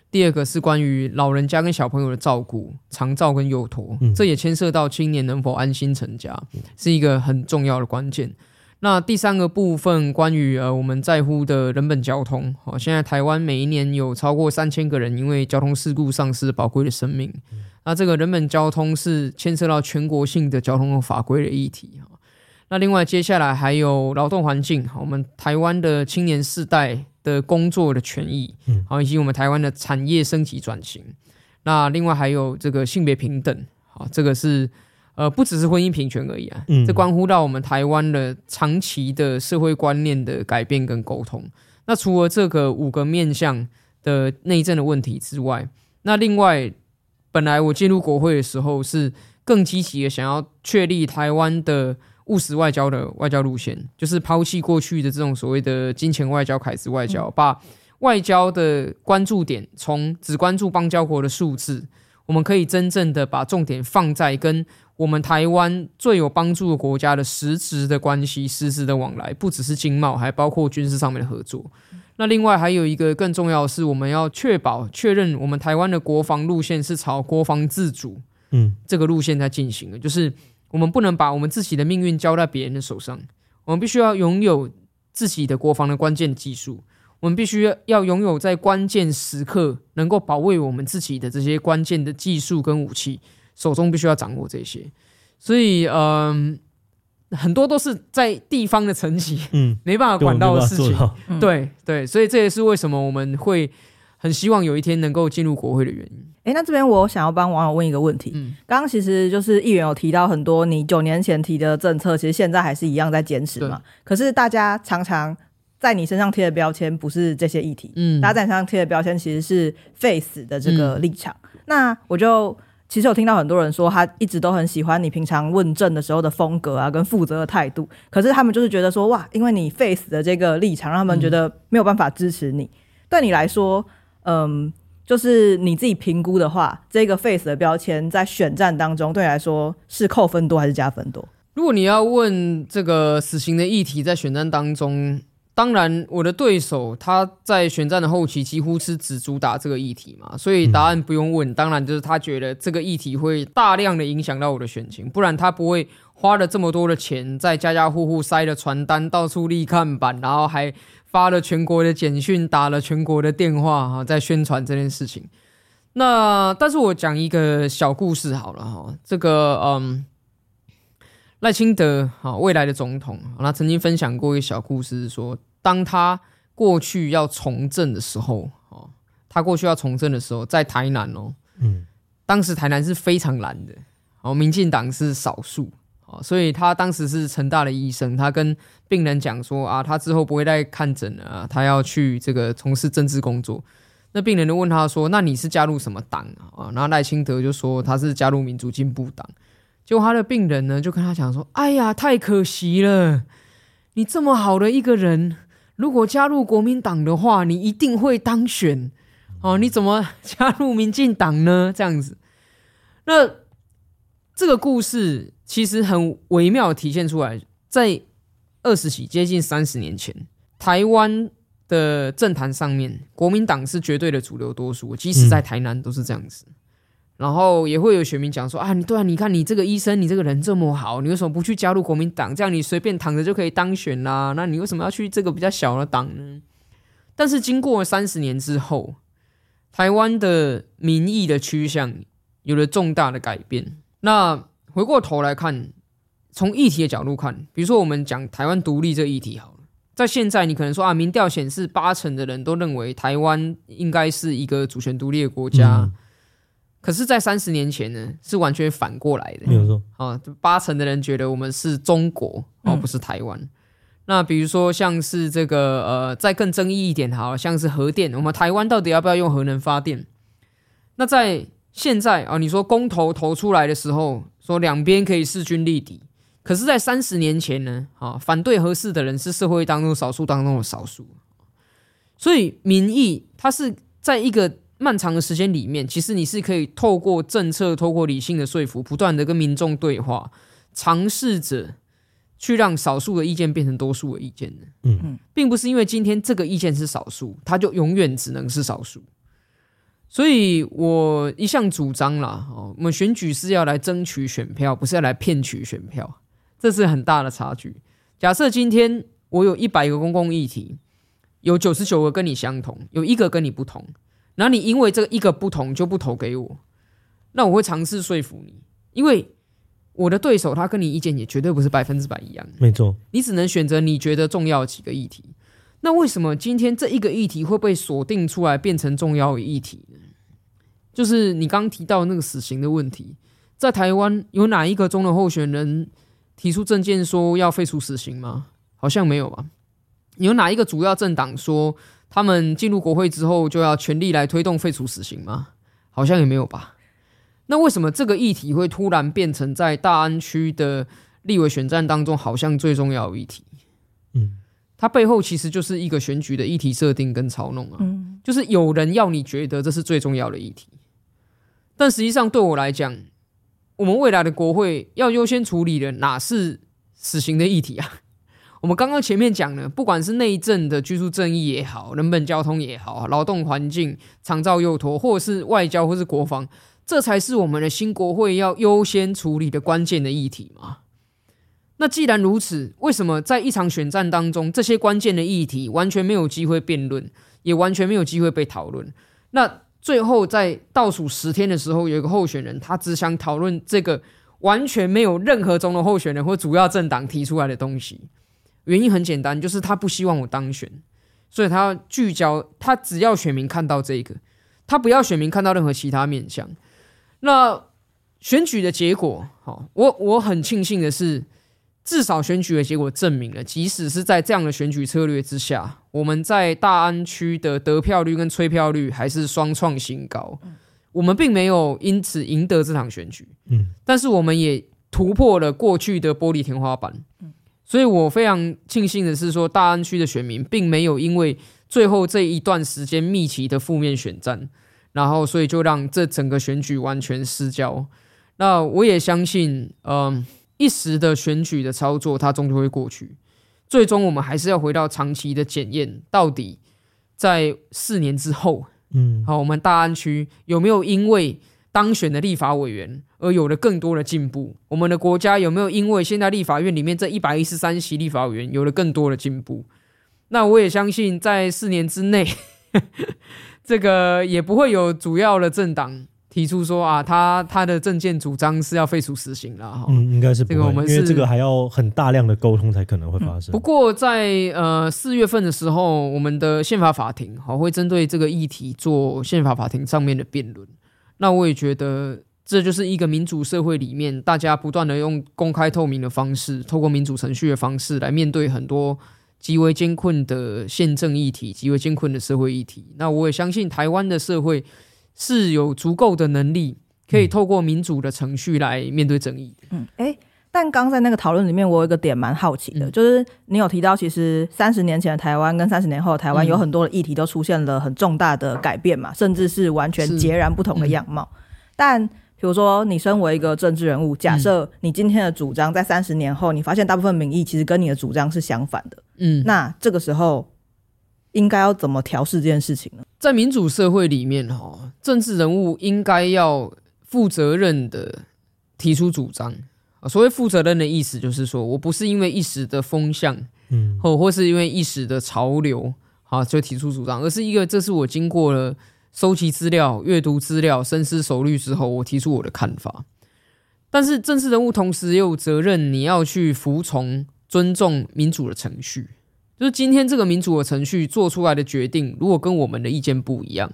第二个是关于老人家跟小朋友的照顾，长照跟幼托，这也牵涉到青年能否安心成家，是一个很重要的关键。那第三个部分，关于呃我们在乎的人本交通，好，现在台湾每一年有超过三千个人因为交通事故丧失宝贵的生命。那这个人本交通是牵涉到全国性的交通法规的议题哈。那另外接下来还有劳动环境，我们台湾的青年世代的工作的权益，好，以及我们台湾的产业升级转型。那另外还有这个性别平等，好，这个是。呃，不只是婚姻平权而已啊，嗯，这关乎到我们台湾的长期的社会观念的改变跟沟通。那除了这个五个面向的内政的问题之外，那另外，本来我进入国会的时候是更积极的想要确立台湾的务实外交的外交路线，就是抛弃过去的这种所谓的金钱外交、凯子外交，把外交的关注点从只关注邦交国的数字，我们可以真正的把重点放在跟。我们台湾最有帮助的国家的实质的关系、实质的往来，不只是经贸，还包括军事上面的合作。那另外还有一个更重要的是，我们要确保、确认我们台湾的国防路线是朝国防自主，嗯，这个路线在进行的。就是我们不能把我们自己的命运交在别人的手上，我们必须要拥有自己的国防的关键技术，我们必须要拥有在关键时刻能够保卫我们自己的这些关键的技术跟武器。手中必须要掌握这些，所以嗯、呃，很多都是在地方的层级，嗯，没办法管到的事情，对对，所以这也是为什么我们会很希望有一天能够进入国会的原因。哎，那这边我想要帮网友问一个问题，嗯，刚刚其实就是议员有提到很多你九年前提的政策，其实现在还是一样在坚持嘛。可是大家常常在你身上贴的标签不是这些议题，嗯，大家在你身上贴的标签其实是 face 的这个立场。嗯、那我就。其实有听到很多人说，他一直都很喜欢你平常问政的时候的风格啊，跟负责的态度。可是他们就是觉得说，哇，因为你 face 的这个立场，让他们觉得没有办法支持你。嗯、对你来说，嗯，就是你自己评估的话，这个 face 的标签在选战当中，对你来说是扣分多还是加分多？如果你要问这个死刑的议题在选战当中当然，我的对手他在选战的后期几乎是只主打这个议题嘛，所以答案不用问。当然，就是他觉得这个议题会大量的影响到我的选情，不然他不会花了这么多的钱在家家户户塞了传单，到处立看板，然后还发了全国的简讯，打了全国的电话哈，在宣传这件事情。那但是我讲一个小故事好了哈，这个嗯。赖清德啊，未来的总统，他曾经分享过一个小故事，说当他过去要从政的时候，哦，他过去要从政的时候，在台南哦，嗯，当时台南是非常蓝的，哦，民进党是少数，哦，所以他当时是成大的医生，他跟病人讲说啊，他之后不会再看诊了啊，他要去这个从事政治工作。那病人就问他说，那你是加入什么党啊？然后赖清德就说他是加入民主进步党。就他的病人呢，就跟他讲说：“哎呀，太可惜了！你这么好的一个人，如果加入国民党的话，你一定会当选哦。你怎么加入民进党呢？这样子，那这个故事其实很微妙体现出来，在二十几接近三十年前，台湾的政坛上面，国民党是绝对的主流多数，即使在台南都是这样子。嗯”然后也会有选民讲说啊，你对啊，你看你这个医生，你这个人这么好，你为什么不去加入国民党？这样你随便躺着就可以当选啦。那你为什么要去这个比较小的党呢？但是经过三十年之后，台湾的民意的趋向有了重大的改变。那回过头来看，从议题的角度看，比如说我们讲台湾独立这议题好了，在现在你可能说啊，民调显示八成的人都认为台湾应该是一个主权独立的国家。可是，在三十年前呢，是完全反过来的。没有错啊，八成的人觉得我们是中国，而不是台湾。嗯、那比如说，像是这个呃，再更争议一点，好像是核电，我们台湾到底要不要用核能发电？那在现在啊，你说公投投出来的时候，说两边可以势均力敌。可是，在三十年前呢，啊，反对核四的人是社会当中少数当中的少数。所以，民意它是在一个。漫长的时间里面，其实你是可以透过政策、透过理性的说服，不断的跟民众对话，尝试着去让少数的意见变成多数的意见的。嗯嗯，并不是因为今天这个意见是少数，它就永远只能是少数。所以我一向主张啦，哦，我们选举是要来争取选票，不是要来骗取选票，这是很大的差距。假设今天我有一百个公共议题，有九十九个跟你相同，有一个跟你不同。那你因为这个一个不同就不投给我，那我会尝试说服你，因为我的对手他跟你意见也绝对不是百分之百一样。没错，你只能选择你觉得重要的几个议题。那为什么今天这一个议题会被锁定出来变成重要议题呢？就是你刚刚提到那个死刑的问题，在台湾有哪一个中的候选人提出政见说要废除死刑吗？好像没有吧？有哪一个主要政党说？他们进入国会之后，就要全力来推动废除死刑吗？好像也没有吧。那为什么这个议题会突然变成在大安区的立委选战当中，好像最重要的议题？嗯，它背后其实就是一个选举的议题设定跟操弄啊。嗯，就是有人要你觉得这是最重要的议题，但实际上对我来讲，我们未来的国会要优先处理的哪是死刑的议题啊？我们刚刚前面讲了，不管是内政的居住正义也好，人本交通也好，劳动环境、长照幼托，或者是外交或是国防，这才是我们的新国会要优先处理的关键的议题嘛。那既然如此，为什么在一场选战当中，这些关键的议题完全没有机会辩论，也完全没有机会被讨论？那最后在倒数十天的时候，有一个候选人，他只想讨论这个完全没有任何中的候选人或主要政党提出来的东西。原因很简单，就是他不希望我当选，所以他要聚焦，他只要选民看到这个，他不要选民看到任何其他面向。那选举的结果，好，我我很庆幸的是，至少选举的结果证明了，即使是在这样的选举策略之下，我们在大安区的得票率跟催票率还是双创新高，我们并没有因此赢得这场选举，嗯，但是我们也突破了过去的玻璃天花板，嗯。所以我非常庆幸的是，说大安区的选民并没有因为最后这一段时间密集的负面选战，然后所以就让这整个选举完全失焦。那我也相信，嗯，一时的选举的操作，它终究会过去。最终我们还是要回到长期的检验，到底在四年之后，嗯，好，我们大安区有没有因为当选的立法委员而有了更多的进步？我们的国家有没有因为现在立法院里面这一百一十三席立法委员有了更多的进步？那我也相信，在四年之内，这个也不会有主要的政党。提出说啊，他他的政见主张是要废除死刑了哈。嗯，应该是这个我们是因为这个还要很大量的沟通才可能会发生。嗯、不过在呃四月份的时候，我们的宪法法庭好会针对这个议题做宪法法庭上面的辩论。那我也觉得这就是一个民主社会里面，大家不断的用公开透明的方式，透过民主程序的方式来面对很多极为艰困的宪政议题、极为艰困的社会议题。那我也相信台湾的社会。是有足够的能力，可以透过民主的程序来面对争议。嗯，哎、欸，但刚在那个讨论里面，我有一个点蛮好奇的，嗯、就是你有提到，其实三十年前的台湾跟三十年后的台湾有很多的议题都出现了很重大的改变嘛，嗯、甚至是完全截然不同的样貌。嗯、但比如说，你身为一个政治人物，假设你今天的主张在三十年后，你发现大部分民意其实跟你的主张是相反的，嗯，那这个时候。应该要怎么调试这件事情呢？在民主社会里面，哈，政治人物应该要负责任的提出主张啊。所谓负责任的意思，就是说我不是因为一时的风向，嗯，或或是因为一时的潮流，啊，就提出主张，而是一个这是我经过了收集资料、阅读资料、深思熟虑之后，我提出我的看法。但是政治人物同时也有责任，你要去服从、尊重民主的程序。就是今天这个民主的程序做出来的决定，如果跟我们的意见不一样，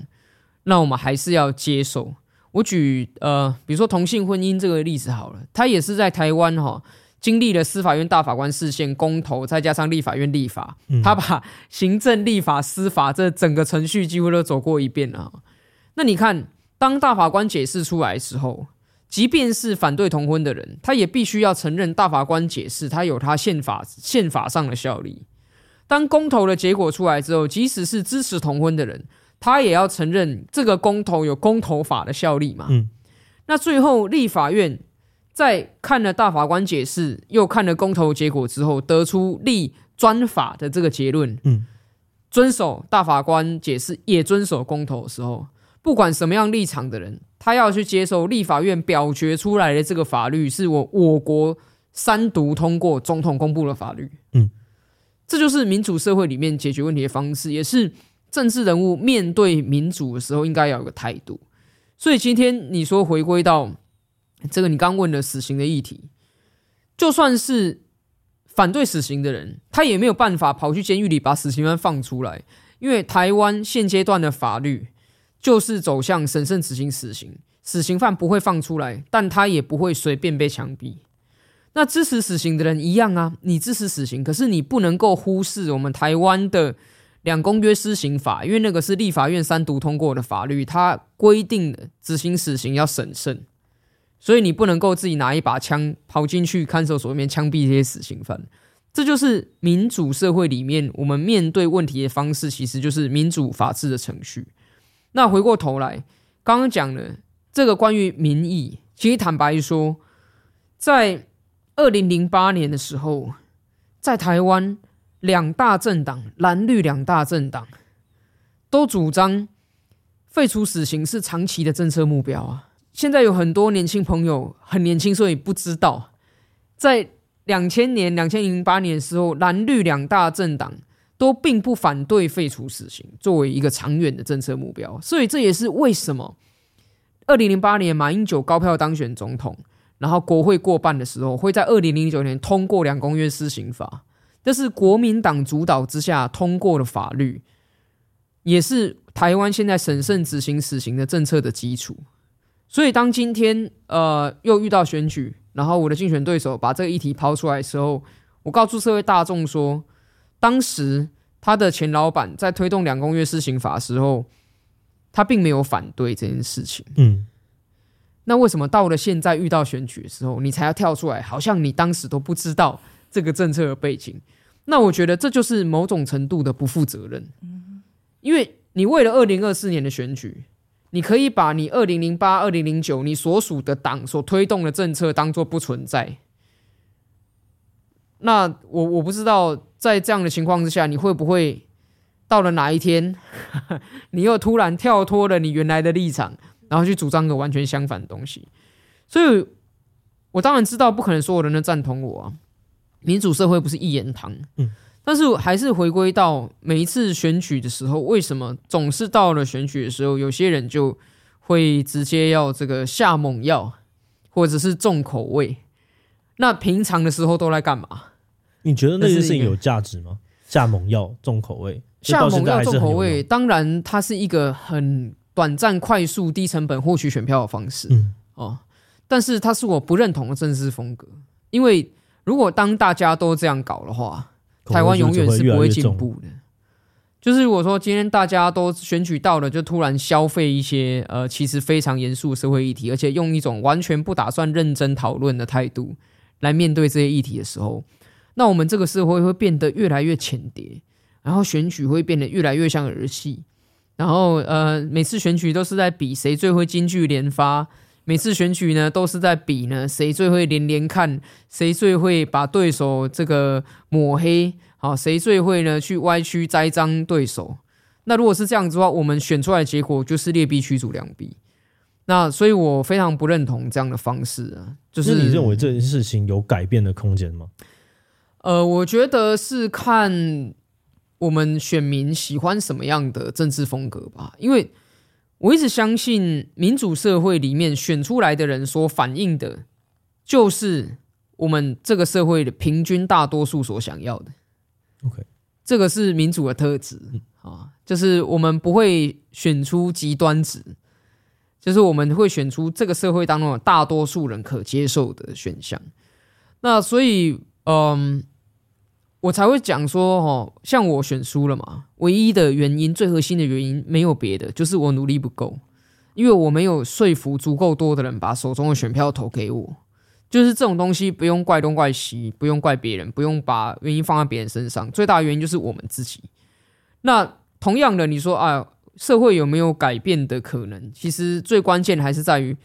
那我们还是要接受。我举呃，比如说同性婚姻这个例子好了，它也是在台湾哈，经历了司法院大法官释宪公投，再加上立法院立法，他把行政、立法、司法这整个程序几乎都走过一遍了。那你看，当大法官解释出来的时候，即便是反对同婚的人，他也必须要承认大法官解释他有他宪法宪法上的效力。当公投的结果出来之后，即使是支持同婚的人，他也要承认这个公投有公投法的效力嘛。嗯。那最后立法院在看了大法官解释，又看了公投结果之后，得出立专法的这个结论。嗯。遵守大法官解释，也遵守公投的时候，不管什么样立场的人，他要去接受立法院表决出来的这个法律，是我我国三读通过总统公布的法律。嗯。这就是民主社会里面解决问题的方式，也是政治人物面对民主的时候应该要有个态度。所以今天你说回归到这个你刚问的死刑的议题，就算是反对死刑的人，他也没有办法跑去监狱里把死刑犯放出来，因为台湾现阶段的法律就是走向审慎执行死刑，死刑犯不会放出来，但他也不会随便被枪毙。那支持死刑的人一样啊，你支持死刑，可是你不能够忽视我们台湾的两公约施行法，因为那个是立法院三读通过的法律，它规定的执行死刑要审慎，所以你不能够自己拿一把枪跑进去看守所里面枪毙这些死刑犯。这就是民主社会里面我们面对问题的方式，其实就是民主法治的程序。那回过头来，刚刚讲了这个关于民意，其实坦白说，在二零零八年的时候，在台湾两大政党蓝绿两大政党都主张废除死刑是长期的政策目标啊。现在有很多年轻朋友很年轻，所以不知道，在两千年、两千零八年的时候，蓝绿两大政党都并不反对废除死刑作为一个长远的政策目标。所以这也是为什么二零零八年马英九高票当选总统。然后国会过半的时候，会在二零零九年通过两公约施行法，这是国民党主导之下通过的法律，也是台湾现在审慎执行死刑的政策的基础。所以，当今天呃又遇到选举，然后我的竞选对手把这个议题抛出来的时候，我告诉社会大众说，当时他的前老板在推动两公约施行法的时候，他并没有反对这件事情。嗯。那为什么到了现在遇到选举的时候，你才要跳出来？好像你当时都不知道这个政策的背景。那我觉得这就是某种程度的不负责任。因为你为了二零二四年的选举，你可以把你二零零八、二零零九你所属的党所推动的政策当做不存在。那我我不知道，在这样的情况之下，你会不会到了哪一天，你又突然跳脱了你原来的立场，然后去主张个完全相反的东西？所以，我当然知道不可能所有人都赞同我啊。民主社会不是一言堂，嗯，但是还是回归到每一次选举的时候，为什么总是到了选举的时候，有些人就会直接要这个下猛药，或者是重口味？那平常的时候都来干嘛？你觉得那件事情有价值吗？下猛药、重口味，下猛药、重口味，当然它是一个很短暂、快速、低成本获取选票的方式，嗯哦，但是它是我不认同的政治风格。因为如果当大家都这样搞的话，台湾永远是不会进步的。就是如果说今天大家都选举到了，就突然消费一些呃，其实非常严肃社会议题，而且用一种完全不打算认真讨论的态度。来面对这些议题的时候，那我们这个社会会变得越来越浅碟，然后选举会变得越来越像儿戏，然后呃，每次选举都是在比谁最会金句连发，每次选举呢都是在比呢谁最会连连看，谁最会把对手这个抹黑，好，谁最会呢去歪曲栽赃对手。那如果是这样子的话，我们选出来的结果就是劣币驱逐良币。那所以，我非常不认同这样的方式啊。就是你认为这件事情有改变的空间吗？呃，我觉得是看我们选民喜欢什么样的政治风格吧。因为我一直相信，民主社会里面选出来的人所反映的，就是我们这个社会的平均大多数所想要的。OK，这个是民主的特质啊，就是我们不会选出极端值。就是我们会选出这个社会当中的大多数人可接受的选项，那所以，嗯，我才会讲说，哦，像我选输了嘛，唯一的原因，最核心的原因没有别的，就是我努力不够，因为我没有说服足够多的人把手中的选票投给我。就是这种东西，不用怪东怪西，不用怪别人，不用把原因放在别人身上，最大的原因就是我们自己。那同样的，你说啊。社会有没有改变的可能？其实最关键还是在于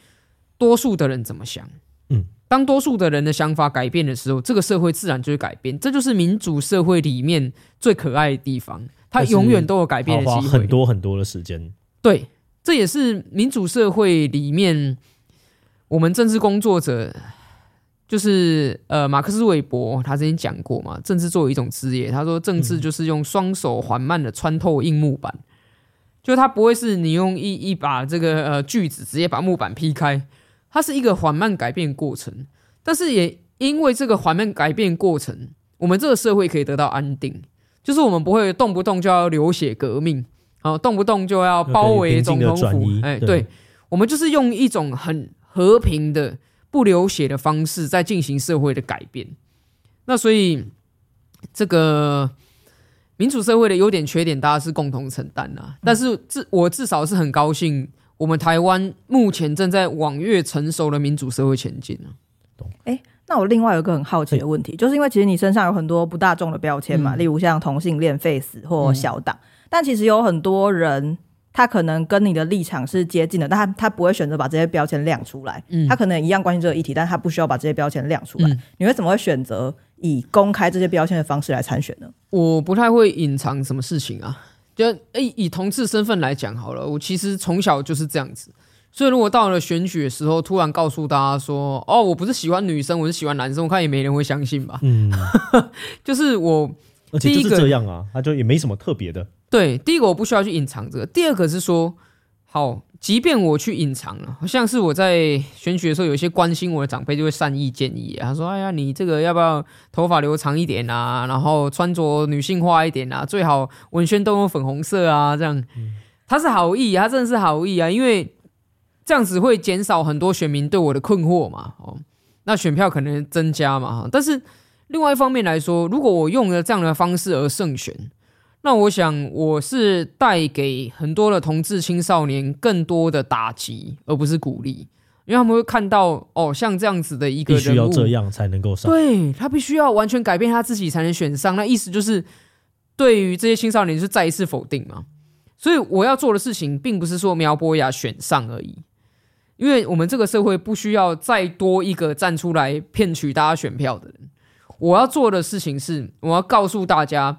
多数的人怎么想。嗯，当多数的人的想法改变的时候，这个社会自然就会改变。这就是民主社会里面最可爱的地方，它永远都有改变的机会。很多很多的时间。对，这也是民主社会里面我们政治工作者，就是呃，马克思韦伯他之前讲过嘛，政治作为一种职业，他说政治就是用双手缓慢的穿透硬木板。就它不会是你用一一把这个呃锯子直接把木板劈开，它是一个缓慢改变过程。但是也因为这个缓慢改变过程，我们这个社会可以得到安定，就是我们不会动不动就要流血革命，啊，动不动就要包围总统府。哎，对，我们就是用一种很和平的、不流血的方式在进行社会的改变。那所以这个。民主社会的优点、缺点，大家是共同承担的。但是至我至少是很高兴，我们台湾目前正在往越成熟的民主社会前进。哎，那我另外有一个很好奇的问题，就是因为其实你身上有很多不大众的标签嘛，例如像同性恋、face 或小党，但其实有很多人。他可能跟你的立场是接近的，但他他不会选择把这些标签亮出来。嗯，他可能一样关心这个议题，但他不需要把这些标签亮出来。嗯，你会怎么会选择以公开这些标签的方式来参选呢？我不太会隐藏什么事情啊。就诶，以同志身份来讲好了，我其实从小就是这样子。所以如果到了选举的时候，突然告诉大家说：“哦，我不是喜欢女生，我是喜欢男生”，我看也没人会相信吧。嗯，就是我，而且就是这样啊，他就也没什么特别的。对，第一个我不需要去隐藏这个，第二个是说，好，即便我去隐藏了，好像是我在选举的时候，有一些关心我的长辈就会善意建议啊，他说：“哎呀，你这个要不要头发留长一点啊？然后穿着女性化一点啊？最好文宣都用粉红色啊，这样。”他是好意，他真的是好意啊，因为这样子会减少很多选民对我的困惑嘛，哦，那选票可能增加嘛。但是另外一方面来说，如果我用了这样的方式而胜选。那我想，我是带给很多的同志青少年更多的打击，而不是鼓励，因为他们会看到哦，像这样子的一个人物，必须要这样才能够上，对，他必须要完全改变他自己才能选上。那意思就是，对于这些青少年是再一次否定嘛。所以我要做的事情，并不是说苗博雅选上而已，因为我们这个社会不需要再多一个站出来骗取大家选票的人。我要做的事情是，我要告诉大家，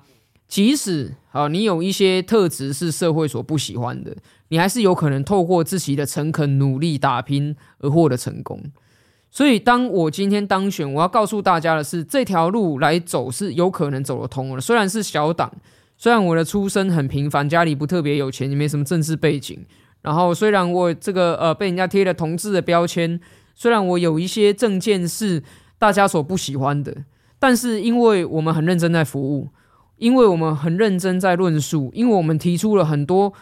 即使啊，你有一些特质是社会所不喜欢的，你还是有可能透过自己的诚恳努力打拼而获得成功。所以，当我今天当选，我要告诉大家的是，这条路来走是有可能走得通的。虽然是小党，虽然我的出身很平凡，家里不特别有钱，也没什么政治背景。然后，虽然我这个呃被人家贴了同志的标签，虽然我有一些证件是大家所不喜欢的，但是因为我们很认真在服务，因为我们很认真在论述，因为我们提出了很多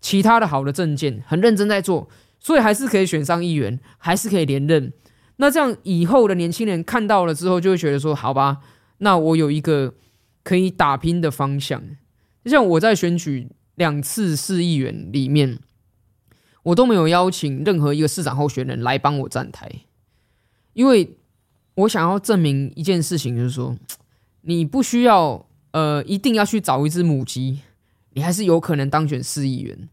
其他的好的政见，很认真在做，所以还是可以选上议员，还是可以连任。那这样以后的年轻人看到了之后，就会觉得说：“好吧，那我有一个可以打拼的方向。”就像我在选举两次市议员里面，我都没有邀请任何一个市长候选人来帮我站台，因为我想要证明一件事情，就是说，你不需要呃一定要去找一只母鸡，你还是有可能当选市议员。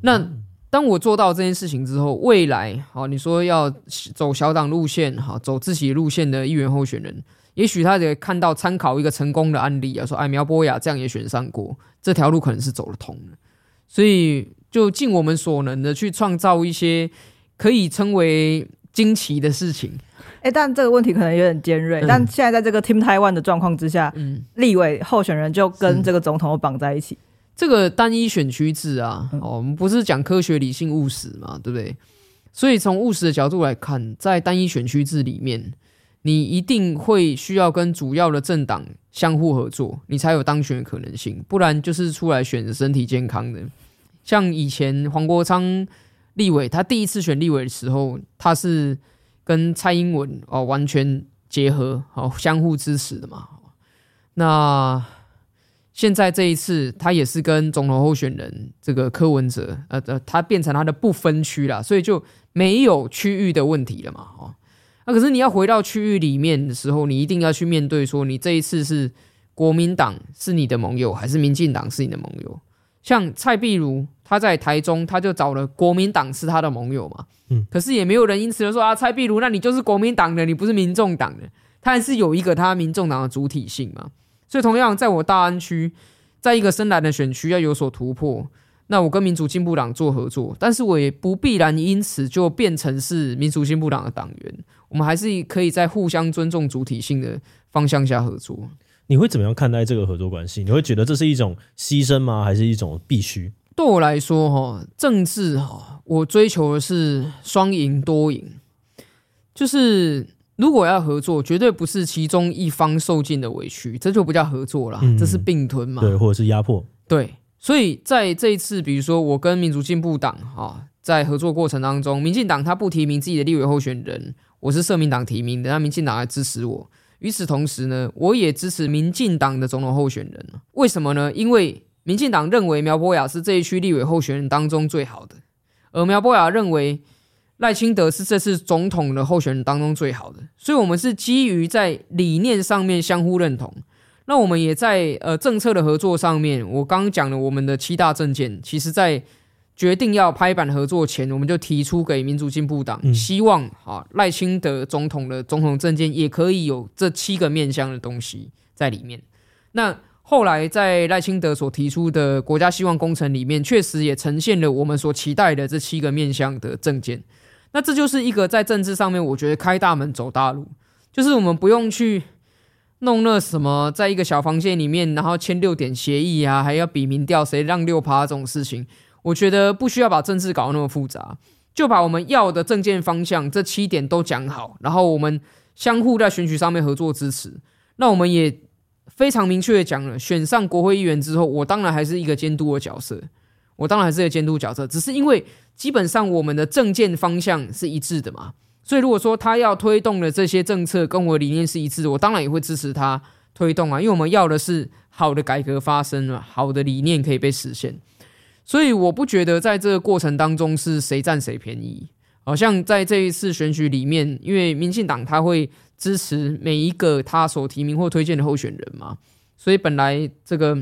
那当我做到这件事情之后，未来好，你说要走小党路线，好，走自己路线的议员候选人，也许他得看到参考一个成功的案例啊，说哎，苗博雅这样也选上过，这条路可能是走得通的，所以就尽我们所能的去创造一些可以称为惊奇的事情。哎，但这个问题可能有点尖锐，嗯、但现在在这个 Team Taiwan 的状况之下，嗯，立委候选人就跟这个总统绑在一起。这个单一选区制啊，哦，我们不是讲科学、理性、务实嘛，对不对？所以从务实的角度来看，在单一选区制里面，你一定会需要跟主要的政党相互合作，你才有当选的可能性。不然就是出来选身体健康的。像以前黄国昌立委，他第一次选立委的时候，他是跟蔡英文哦完全结合，哦相互支持的嘛。那现在这一次，他也是跟总统候选人这个柯文哲，呃呃，他变成他的不分区了，所以就没有区域的问题了嘛，哦，那可是你要回到区域里面的时候，你一定要去面对说，你这一次是国民党是你的盟友，还是民进党是你的盟友？像蔡壁如他在台中，他就找了国民党是他的盟友嘛，嗯，可是也没有人因此就说啊，蔡壁如，那你就是国民党的，你不是民众党的，他还是有一个他民众党的主体性嘛。所以，同样在我大安区，在一个深蓝的选区要有所突破，那我跟民主进步党做合作，但是我也不必然因此就变成是民主进步党的党员。我们还是可以在互相尊重主体性的方向下合作。你会怎么样看待这个合作关系？你会觉得这是一种牺牲吗？还是一种必须？对我来说，哈，政治哈，我追求的是双赢多赢，就是。如果要合作，绝对不是其中一方受尽的委屈，这就不叫合作啦，嗯、这是并吞嘛？对，或者是压迫。对，所以在这一次，比如说我跟民主进步党啊，在合作过程当中，民进党他不提名自己的立委候选人，我是社民党提名的，那民进党来支持我。与此同时呢，我也支持民进党的总统候选人。为什么呢？因为民进党认为苗博雅是这一区立委候选人当中最好的，而苗博雅认为。赖清德是这次总统的候选人当中最好的，所以我们是基于在理念上面相互认同。那我们也在呃政策的合作上面，我刚刚讲了我们的七大政见，其实在决定要拍板合作前，我们就提出给民主进步党，嗯、希望啊赖清德总统的总统政见也可以有这七个面向的东西在里面。那后来在赖清德所提出的国家希望工程里面，确实也呈现了我们所期待的这七个面向的政见。那这就是一个在政治上面，我觉得开大门走大路，就是我们不用去弄那什么，在一个小房间里面，然后签六点协议啊，还要比民调谁让六趴这种事情，我觉得不需要把政治搞得那么复杂，就把我们要的政见方向这七点都讲好，然后我们相互在选举上面合作支持。那我们也非常明确的讲了，选上国会议员之后，我当然还是一个监督的角色。我当然还是一个监督角色，只是因为基本上我们的政见方向是一致的嘛，所以如果说他要推动的这些政策跟我理念是一致，我当然也会支持他推动啊，因为我们要的是好的改革发生嘛，好的理念可以被实现，所以我不觉得在这个过程当中是谁占谁便宜，好像在这一次选举里面，因为民进党他会支持每一个他所提名或推荐的候选人嘛，所以本来这个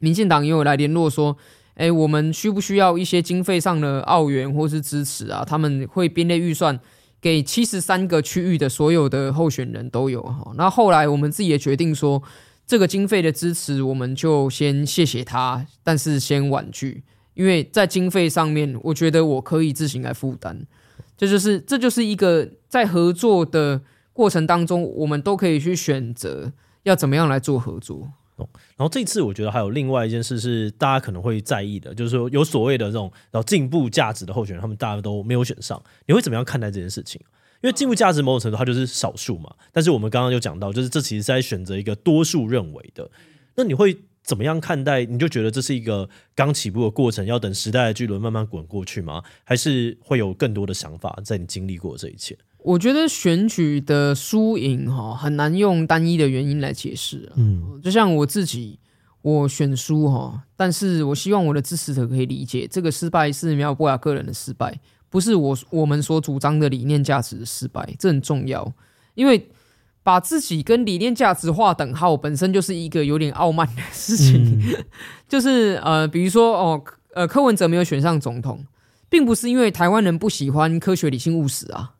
民进党也有来联络说。哎，我们需不需要一些经费上的澳元或是支持啊？他们会编列预算给七十三个区域的所有的候选人都有哈。那后来我们自己也决定说，这个经费的支持我们就先谢谢他，但是先婉拒，因为在经费上面，我觉得我可以自行来负担。这就是这就是一个在合作的过程当中，我们都可以去选择要怎么样来做合作。然后这次我觉得还有另外一件事是大家可能会在意的，就是说有所谓的这种然后进步价值的候选人，他们大家都没有选上，你会怎么样看待这件事情？因为进步价值某种程度它就是少数嘛，但是我们刚刚就讲到，就是这其实是在选择一个多数认为的，那你会怎么样看待？你就觉得这是一个刚起步的过程，要等时代的巨轮慢慢滚过去吗？还是会有更多的想法在你经历过这一切？我觉得选举的输赢哈很难用单一的原因来解释。嗯，就像我自己，我选输哈，但是我希望我的支持者可以理解，这个失败是苗博雅个人的失败，不是我我们所主张的理念价值的失败，这很重要。因为把自己跟理念价值划等号，本身就是一个有点傲慢的事情。嗯、就是呃，比如说哦，呃，柯文哲没有选上总统，并不是因为台湾人不喜欢科学、理性、务实啊。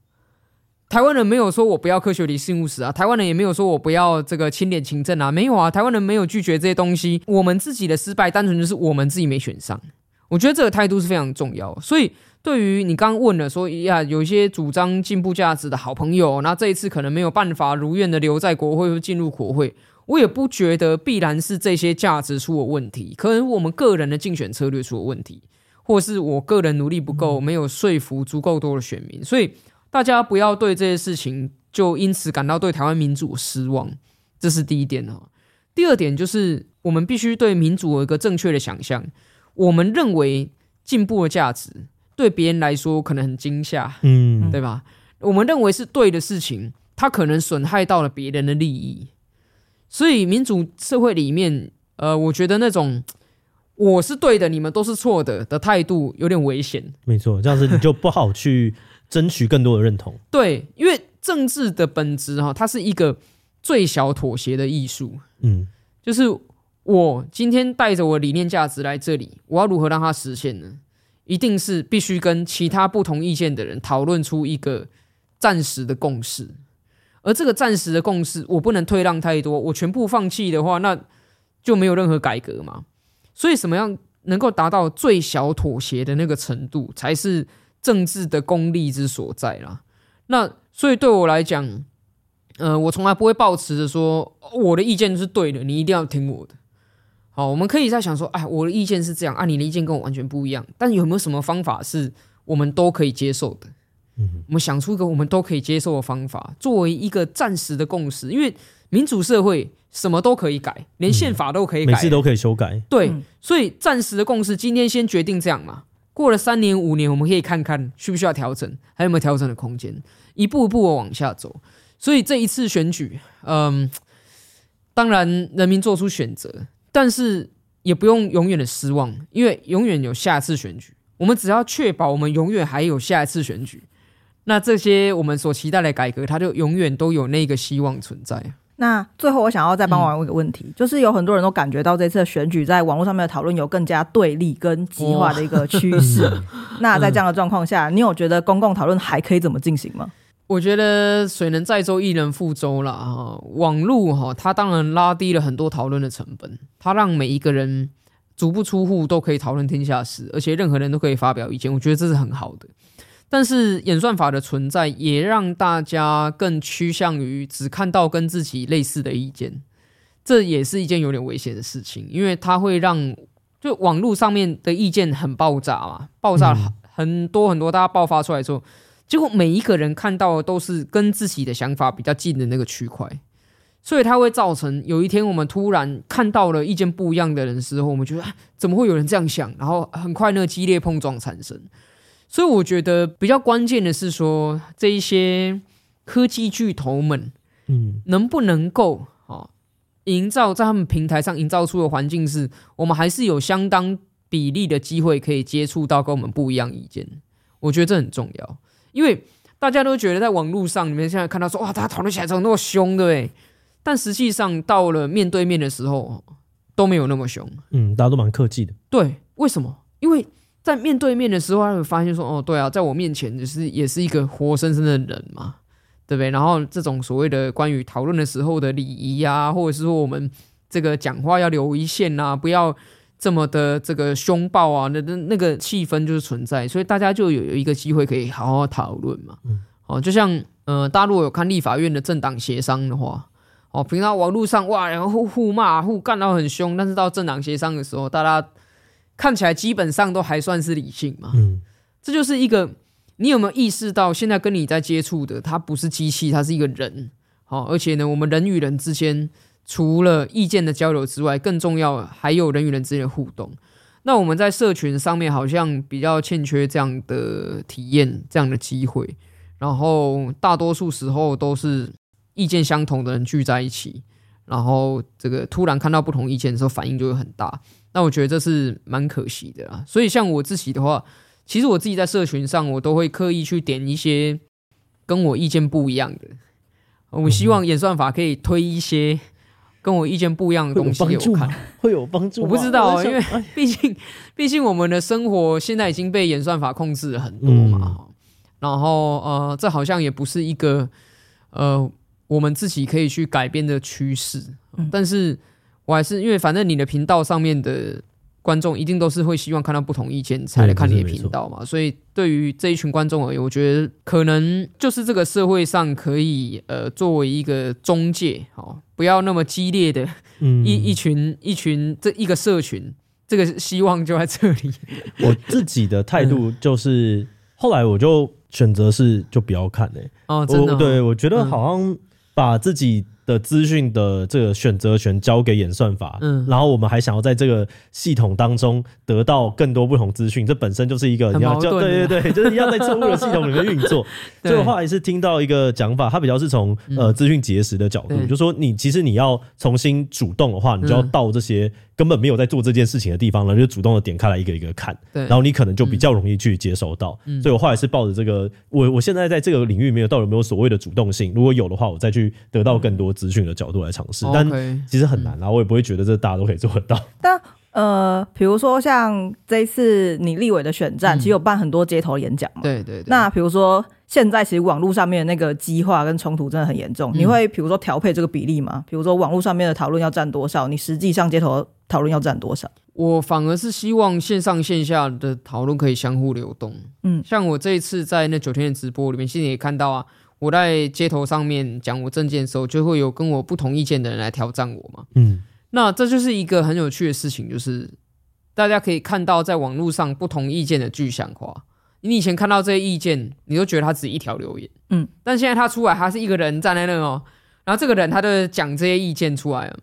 台湾人没有说我不要科学、理性、务实啊，台湾人也没有说我不要这个清廉、勤政啊，没有啊，台湾人没有拒绝这些东西。我们自己的失败，单纯就是我们自己没选上。我觉得这个态度是非常重要。所以，对于你刚刚问了说呀，有一些主张进步价值的好朋友，那这一次可能没有办法如愿的留在国会或进入国会，我也不觉得必然是这些价值出了问题，可能我们个人的竞选策略出了问题，或是我个人努力不够，没有说服足够多的选民，所以。大家不要对这些事情就因此感到对台湾民主失望，这是第一点哦。第二点就是我们必须对民主有一个正确的想象。我们认为进步的价值对别人来说可能很惊吓，嗯，对吧？我们认为是对的事情，它可能损害到了别人的利益。所以民主社会里面，呃，我觉得那种我是对的，你们都是错的的态度有点危险。没错，这样子你就不好去。争取更多的认同，对，因为政治的本质哈，它是一个最小妥协的艺术。嗯，就是我今天带着我的理念价值来这里，我要如何让它实现呢？一定是必须跟其他不同意见的人讨论出一个暂时的共识，而这个暂时的共识，我不能退让太多。我全部放弃的话，那就没有任何改革嘛。所以，什么样能够达到最小妥协的那个程度，才是。政治的功利之所在啦，那所以对我来讲，呃，我从来不会抱持着说我的意见是对的，你一定要听我的。好，我们可以在想说，哎，我的意见是这样，啊，你的意见跟我完全不一样，但有没有什么方法是我们都可以接受的？嗯，我们想出一个我们都可以接受的方法，作为一个暂时的共识，因为民主社会什么都可以改，连宪法都可以改，每次都可以修改。对，嗯，所以暂时的共识，今天先决定这样嘛。过了三年五年，我们可以看看需不需要调整，还有没有调整的空间，一步一步往下走。所以这一次选举，嗯，当然人民做出选择，但是也不用永远的失望，因为永远有下次选举。我们只要确保我们永远还有下一次选举，那这些我们所期待的改革，它就永远都有那个希望存在。那最后，我想要再帮网友一个问题，嗯、就是有很多人都感觉到这次的选举在网络上面的讨论有更加对立跟激化的一个趋势。哦、那在这样的状况下，嗯、你有觉得公共讨论还可以怎么进行吗？我觉得水能载舟，亦能覆舟啦。哈。网络哈，它当然拉低了很多讨论的成本，它让每一个人足不出户都可以讨论天下事，而且任何人都可以发表意见。我觉得这是很好的。但是演算法的存在也让大家更趋向于只看到跟自己类似的意见，这也是一件有点危险的事情，因为它会让就网络上面的意见很爆炸嘛，爆炸很多很多，大家爆发出来之后，结果每一个人看到的都是跟自己的想法比较近的那个区块，所以它会造成有一天我们突然看到了意见不一样的人的时候，我们觉得怎么会有人这样想，然后很快那个激烈碰撞产生。所以我觉得比较关键的是说，这一些科技巨头们，嗯，能不能够啊，营造在他们平台上营造出的环境是，我们还是有相当比例的机会可以接触到跟我们不一样意见。我觉得这很重要，因为大家都觉得在网络上，你们现在看到说，哇，大家讨论起来怎么那么凶，对不对？但实际上到了面对面的时候，都没有那么凶。嗯，大家都蛮客气的。对，为什么？因为在面对面的时候，他会发现说，哦，对啊，在我面前就是也是一个活生生的人嘛，对不对？然后这种所谓的关于讨论的时候的礼仪啊，或者是说我们这个讲话要留一线啊，不要这么的这个凶暴啊，那那那个气氛就是存在，所以大家就有有一个机会可以好好讨论嘛。嗯，哦，就像呃，大家如果有看立法院的政党协商的话，哦，平常网络上哇，然后互互骂互干到很凶，但是到政党协商的时候，大家。看起来基本上都还算是理性嘛，嗯，这就是一个你有没有意识到，现在跟你在接触的，他不是机器，他是一个人，好，而且呢，我们人与人之间除了意见的交流之外，更重要还有人与人之间的互动。那我们在社群上面好像比较欠缺这样的体验，这样的机会，然后大多数时候都是意见相同的人聚在一起，然后这个突然看到不同意见的时候，反应就会很大。那我觉得这是蛮可惜的啊，所以像我自己的话，其实我自己在社群上，我都会刻意去点一些跟我意见不一样的。我希望演算法可以推一些跟我意见不一样的东西给我看，会有帮助。我不知道啊，因为 毕竟毕竟我们的生活现在已经被演算法控制了很多嘛。嗯、然后呃，这好像也不是一个呃我们自己可以去改变的趋势，但是。我还是因为反正你的频道上面的观众一定都是会希望看到不同意见才来看你的频道嘛，所以对于这一群观众而言，我觉得可能就是这个社会上可以呃作为一个中介，哦，不要那么激烈的一一群一群这一个社群，这个希望就在这里。我自己的态度就是，后来我就选择是就不要看嘞。哦，真的，对我觉得好像把自己。的资讯的这个选择权交给演算法，嗯，然后我们还想要在这个系统当中得到更多不同资讯，这本身就是一个你要叫对对对，就是要在错误的系统里面运作。这个话也是听到一个讲法，它比较是从呃资讯结识的角度，就是说你其实你要重新主动的话，你就要到这些。根本没有在做这件事情的地方呢，就主动的点开来一个一个看，对，然后你可能就比较容易去接收到。嗯、所以我后来是抱着这个，我我现在在这个领域没有到底有没有所谓的主动性，如果有的话，我再去得到更多资讯的角度来尝试。嗯、但其实很难啊，我也不会觉得这大家都可以做得到。但呃，比如说像这一次你立委的选战，其实有办很多街头演讲嘛。对对对。那比如说。现在其实网络上面的那个激化跟冲突真的很严重，你会比如说调配这个比例吗？比如说网络上面的讨论要占多少，你实际上街头讨论要占多少？我反而是希望线上线下的讨论可以相互流动。嗯，像我这一次在那九天的直播里面，其实也看到啊，我在街头上面讲我政见的时候，就会有跟我不同意见的人来挑战我嘛。嗯，那这就是一个很有趣的事情，就是大家可以看到在网络上不同意见的具象化。你以前看到这些意见，你都觉得他只是一条留言，嗯，但现在他出来，他是一个人站在那哦，然后这个人他就讲这些意见出来了。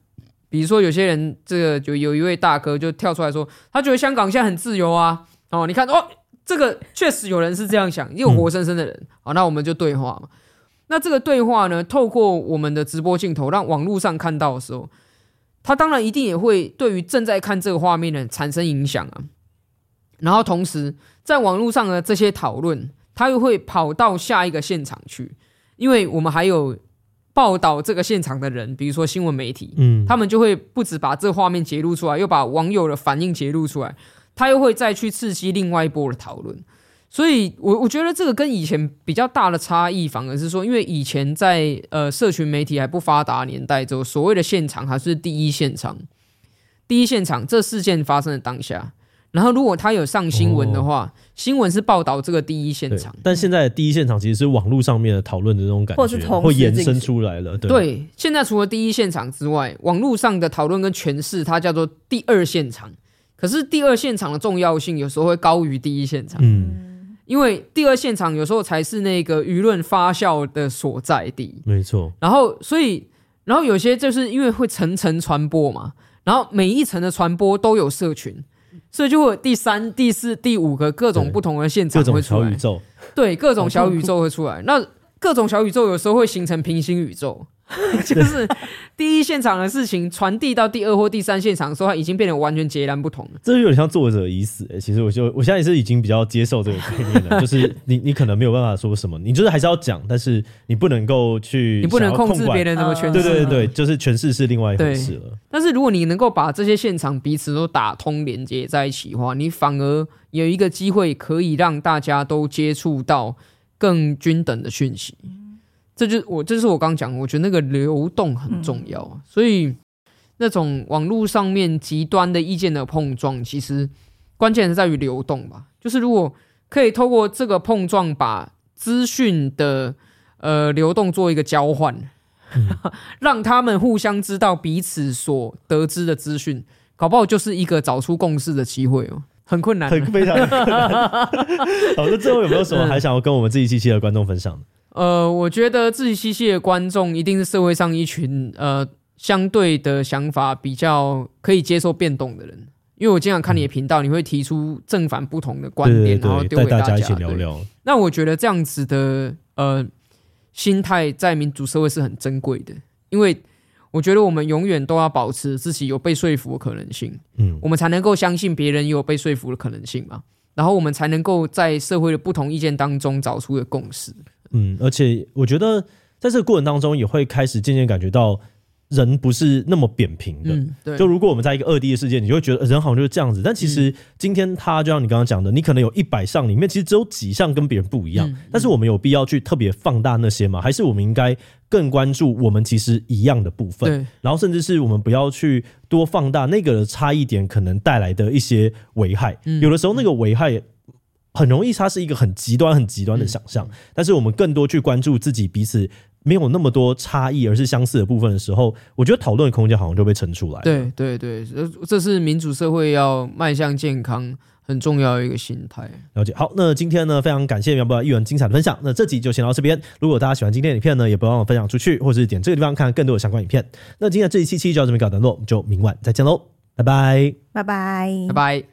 比如说有些人，这个就有一位大哥就跳出来说，他觉得香港现在很自由啊，哦，你看哦，这个确实有人是这样想，也有活生生的人，好，那我们就对话嘛。那这个对话呢，透过我们的直播镜头让网络上看到的时候，他当然一定也会对于正在看这个画面的人产生影响啊。然后同时，在网络上的这些讨论，他又会跑到下一个现场去，因为我们还有报道这个现场的人，比如说新闻媒体，嗯，他们就会不止把这画面揭露出来，又把网友的反应揭露出来，他又会再去刺激另外一波的讨论。所以我，我我觉得这个跟以前比较大的差异，反而是说，因为以前在呃社群媒体还不发达年代，就所谓的现场还是第一现场，第一现场，这事件发生的当下。然后，如果他有上新闻的话，哦、新闻是报道这个第一现场。但现在的第一现场其实是网络上面的讨论的这种感觉，或是会延伸出来了。对，对，现在除了第一现场之外，网络上的讨论跟诠释，它叫做第二现场。可是第二现场的重要性有时候会高于第一现场，嗯，因为第二现场有时候才是那个舆论发酵的所在地。没错。然后，所以，然后有些就是因为会层层传播嘛，然后每一层的传播都有社群。所以就会有第三、第四、第五个各种不同的现场会出来，对，各种小宇宙会出来。那各种小宇宙有时候会形成平行宇宙，就是第一现场的事情传递到第二或第三现场的时候，它已经变得完全截然不同了。这有点像作者已死、欸。其实我就我现在也是已经比较接受这个概念了，就是你你可能没有办法说什么，你就是还是要讲，但是你不能够去，你不能控制别人怎么诠释。对对对对，就是诠释是另外一回事了。但是如果你能够把这些现场彼此都打通连接在一起的话，你反而有一个机会可以让大家都接触到更均等的讯息。这就是我，这是我刚讲，我觉得那个流动很重要，嗯、所以那种网络上面极端的意见的碰撞，其实关键是在于流动吧。就是如果可以透过这个碰撞，把资讯的呃流动做一个交换，嗯、让他们互相知道彼此所得知的资讯，搞不好就是一个找出共识的机会哦。很困难，很非常困难。好，那最后有没有什么还想要跟我们这一期期的观众分享？呃，我觉得志祺七七的观众一定是社会上一群呃相对的想法比较可以接受变动的人，因为我经常看你的频道，你会提出正反不同的观点，然后丢给大家一起聊聊。那我觉得这样子的呃心态在民主社会是很珍贵的，因为我觉得我们永远都要保持自己有被说服的可能性，嗯，我们才能够相信别人也有被说服的可能性嘛，然后我们才能够在社会的不同意见当中找出一个共识。嗯，而且我觉得在这个过程当中，也会开始渐渐感觉到人不是那么扁平的。嗯，对。就如果我们在一个二 D 的世界，你就会觉得人好像就是这样子。但其实今天他就像你刚刚讲的，你可能有一百项里面，其实只有几项跟别人不一样。但是我们有必要去特别放大那些吗？还是我们应该更关注我们其实一样的部分？对。然后甚至是我们不要去多放大那个差异点可能带来的一些危害。有的时候那个危害。很容易，它是一个很极端、很极端的想象。嗯、但是我们更多去关注自己彼此没有那么多差异，而是相似的部分的时候，我觉得讨论的空间好像就被撑出来。对对对，这是民主社会要迈向健康很重要的一个心态。了解。好，那今天呢，非常感谢苗博雅议员精彩的分享。那这集就先到这边。如果大家喜欢今天的影片呢，也不要忘了分享出去，或者是点这个地方看更多的相关影片。那今天的这一期期就到这边告一段落，我们就明晚再见喽，拜拜，拜拜，拜拜。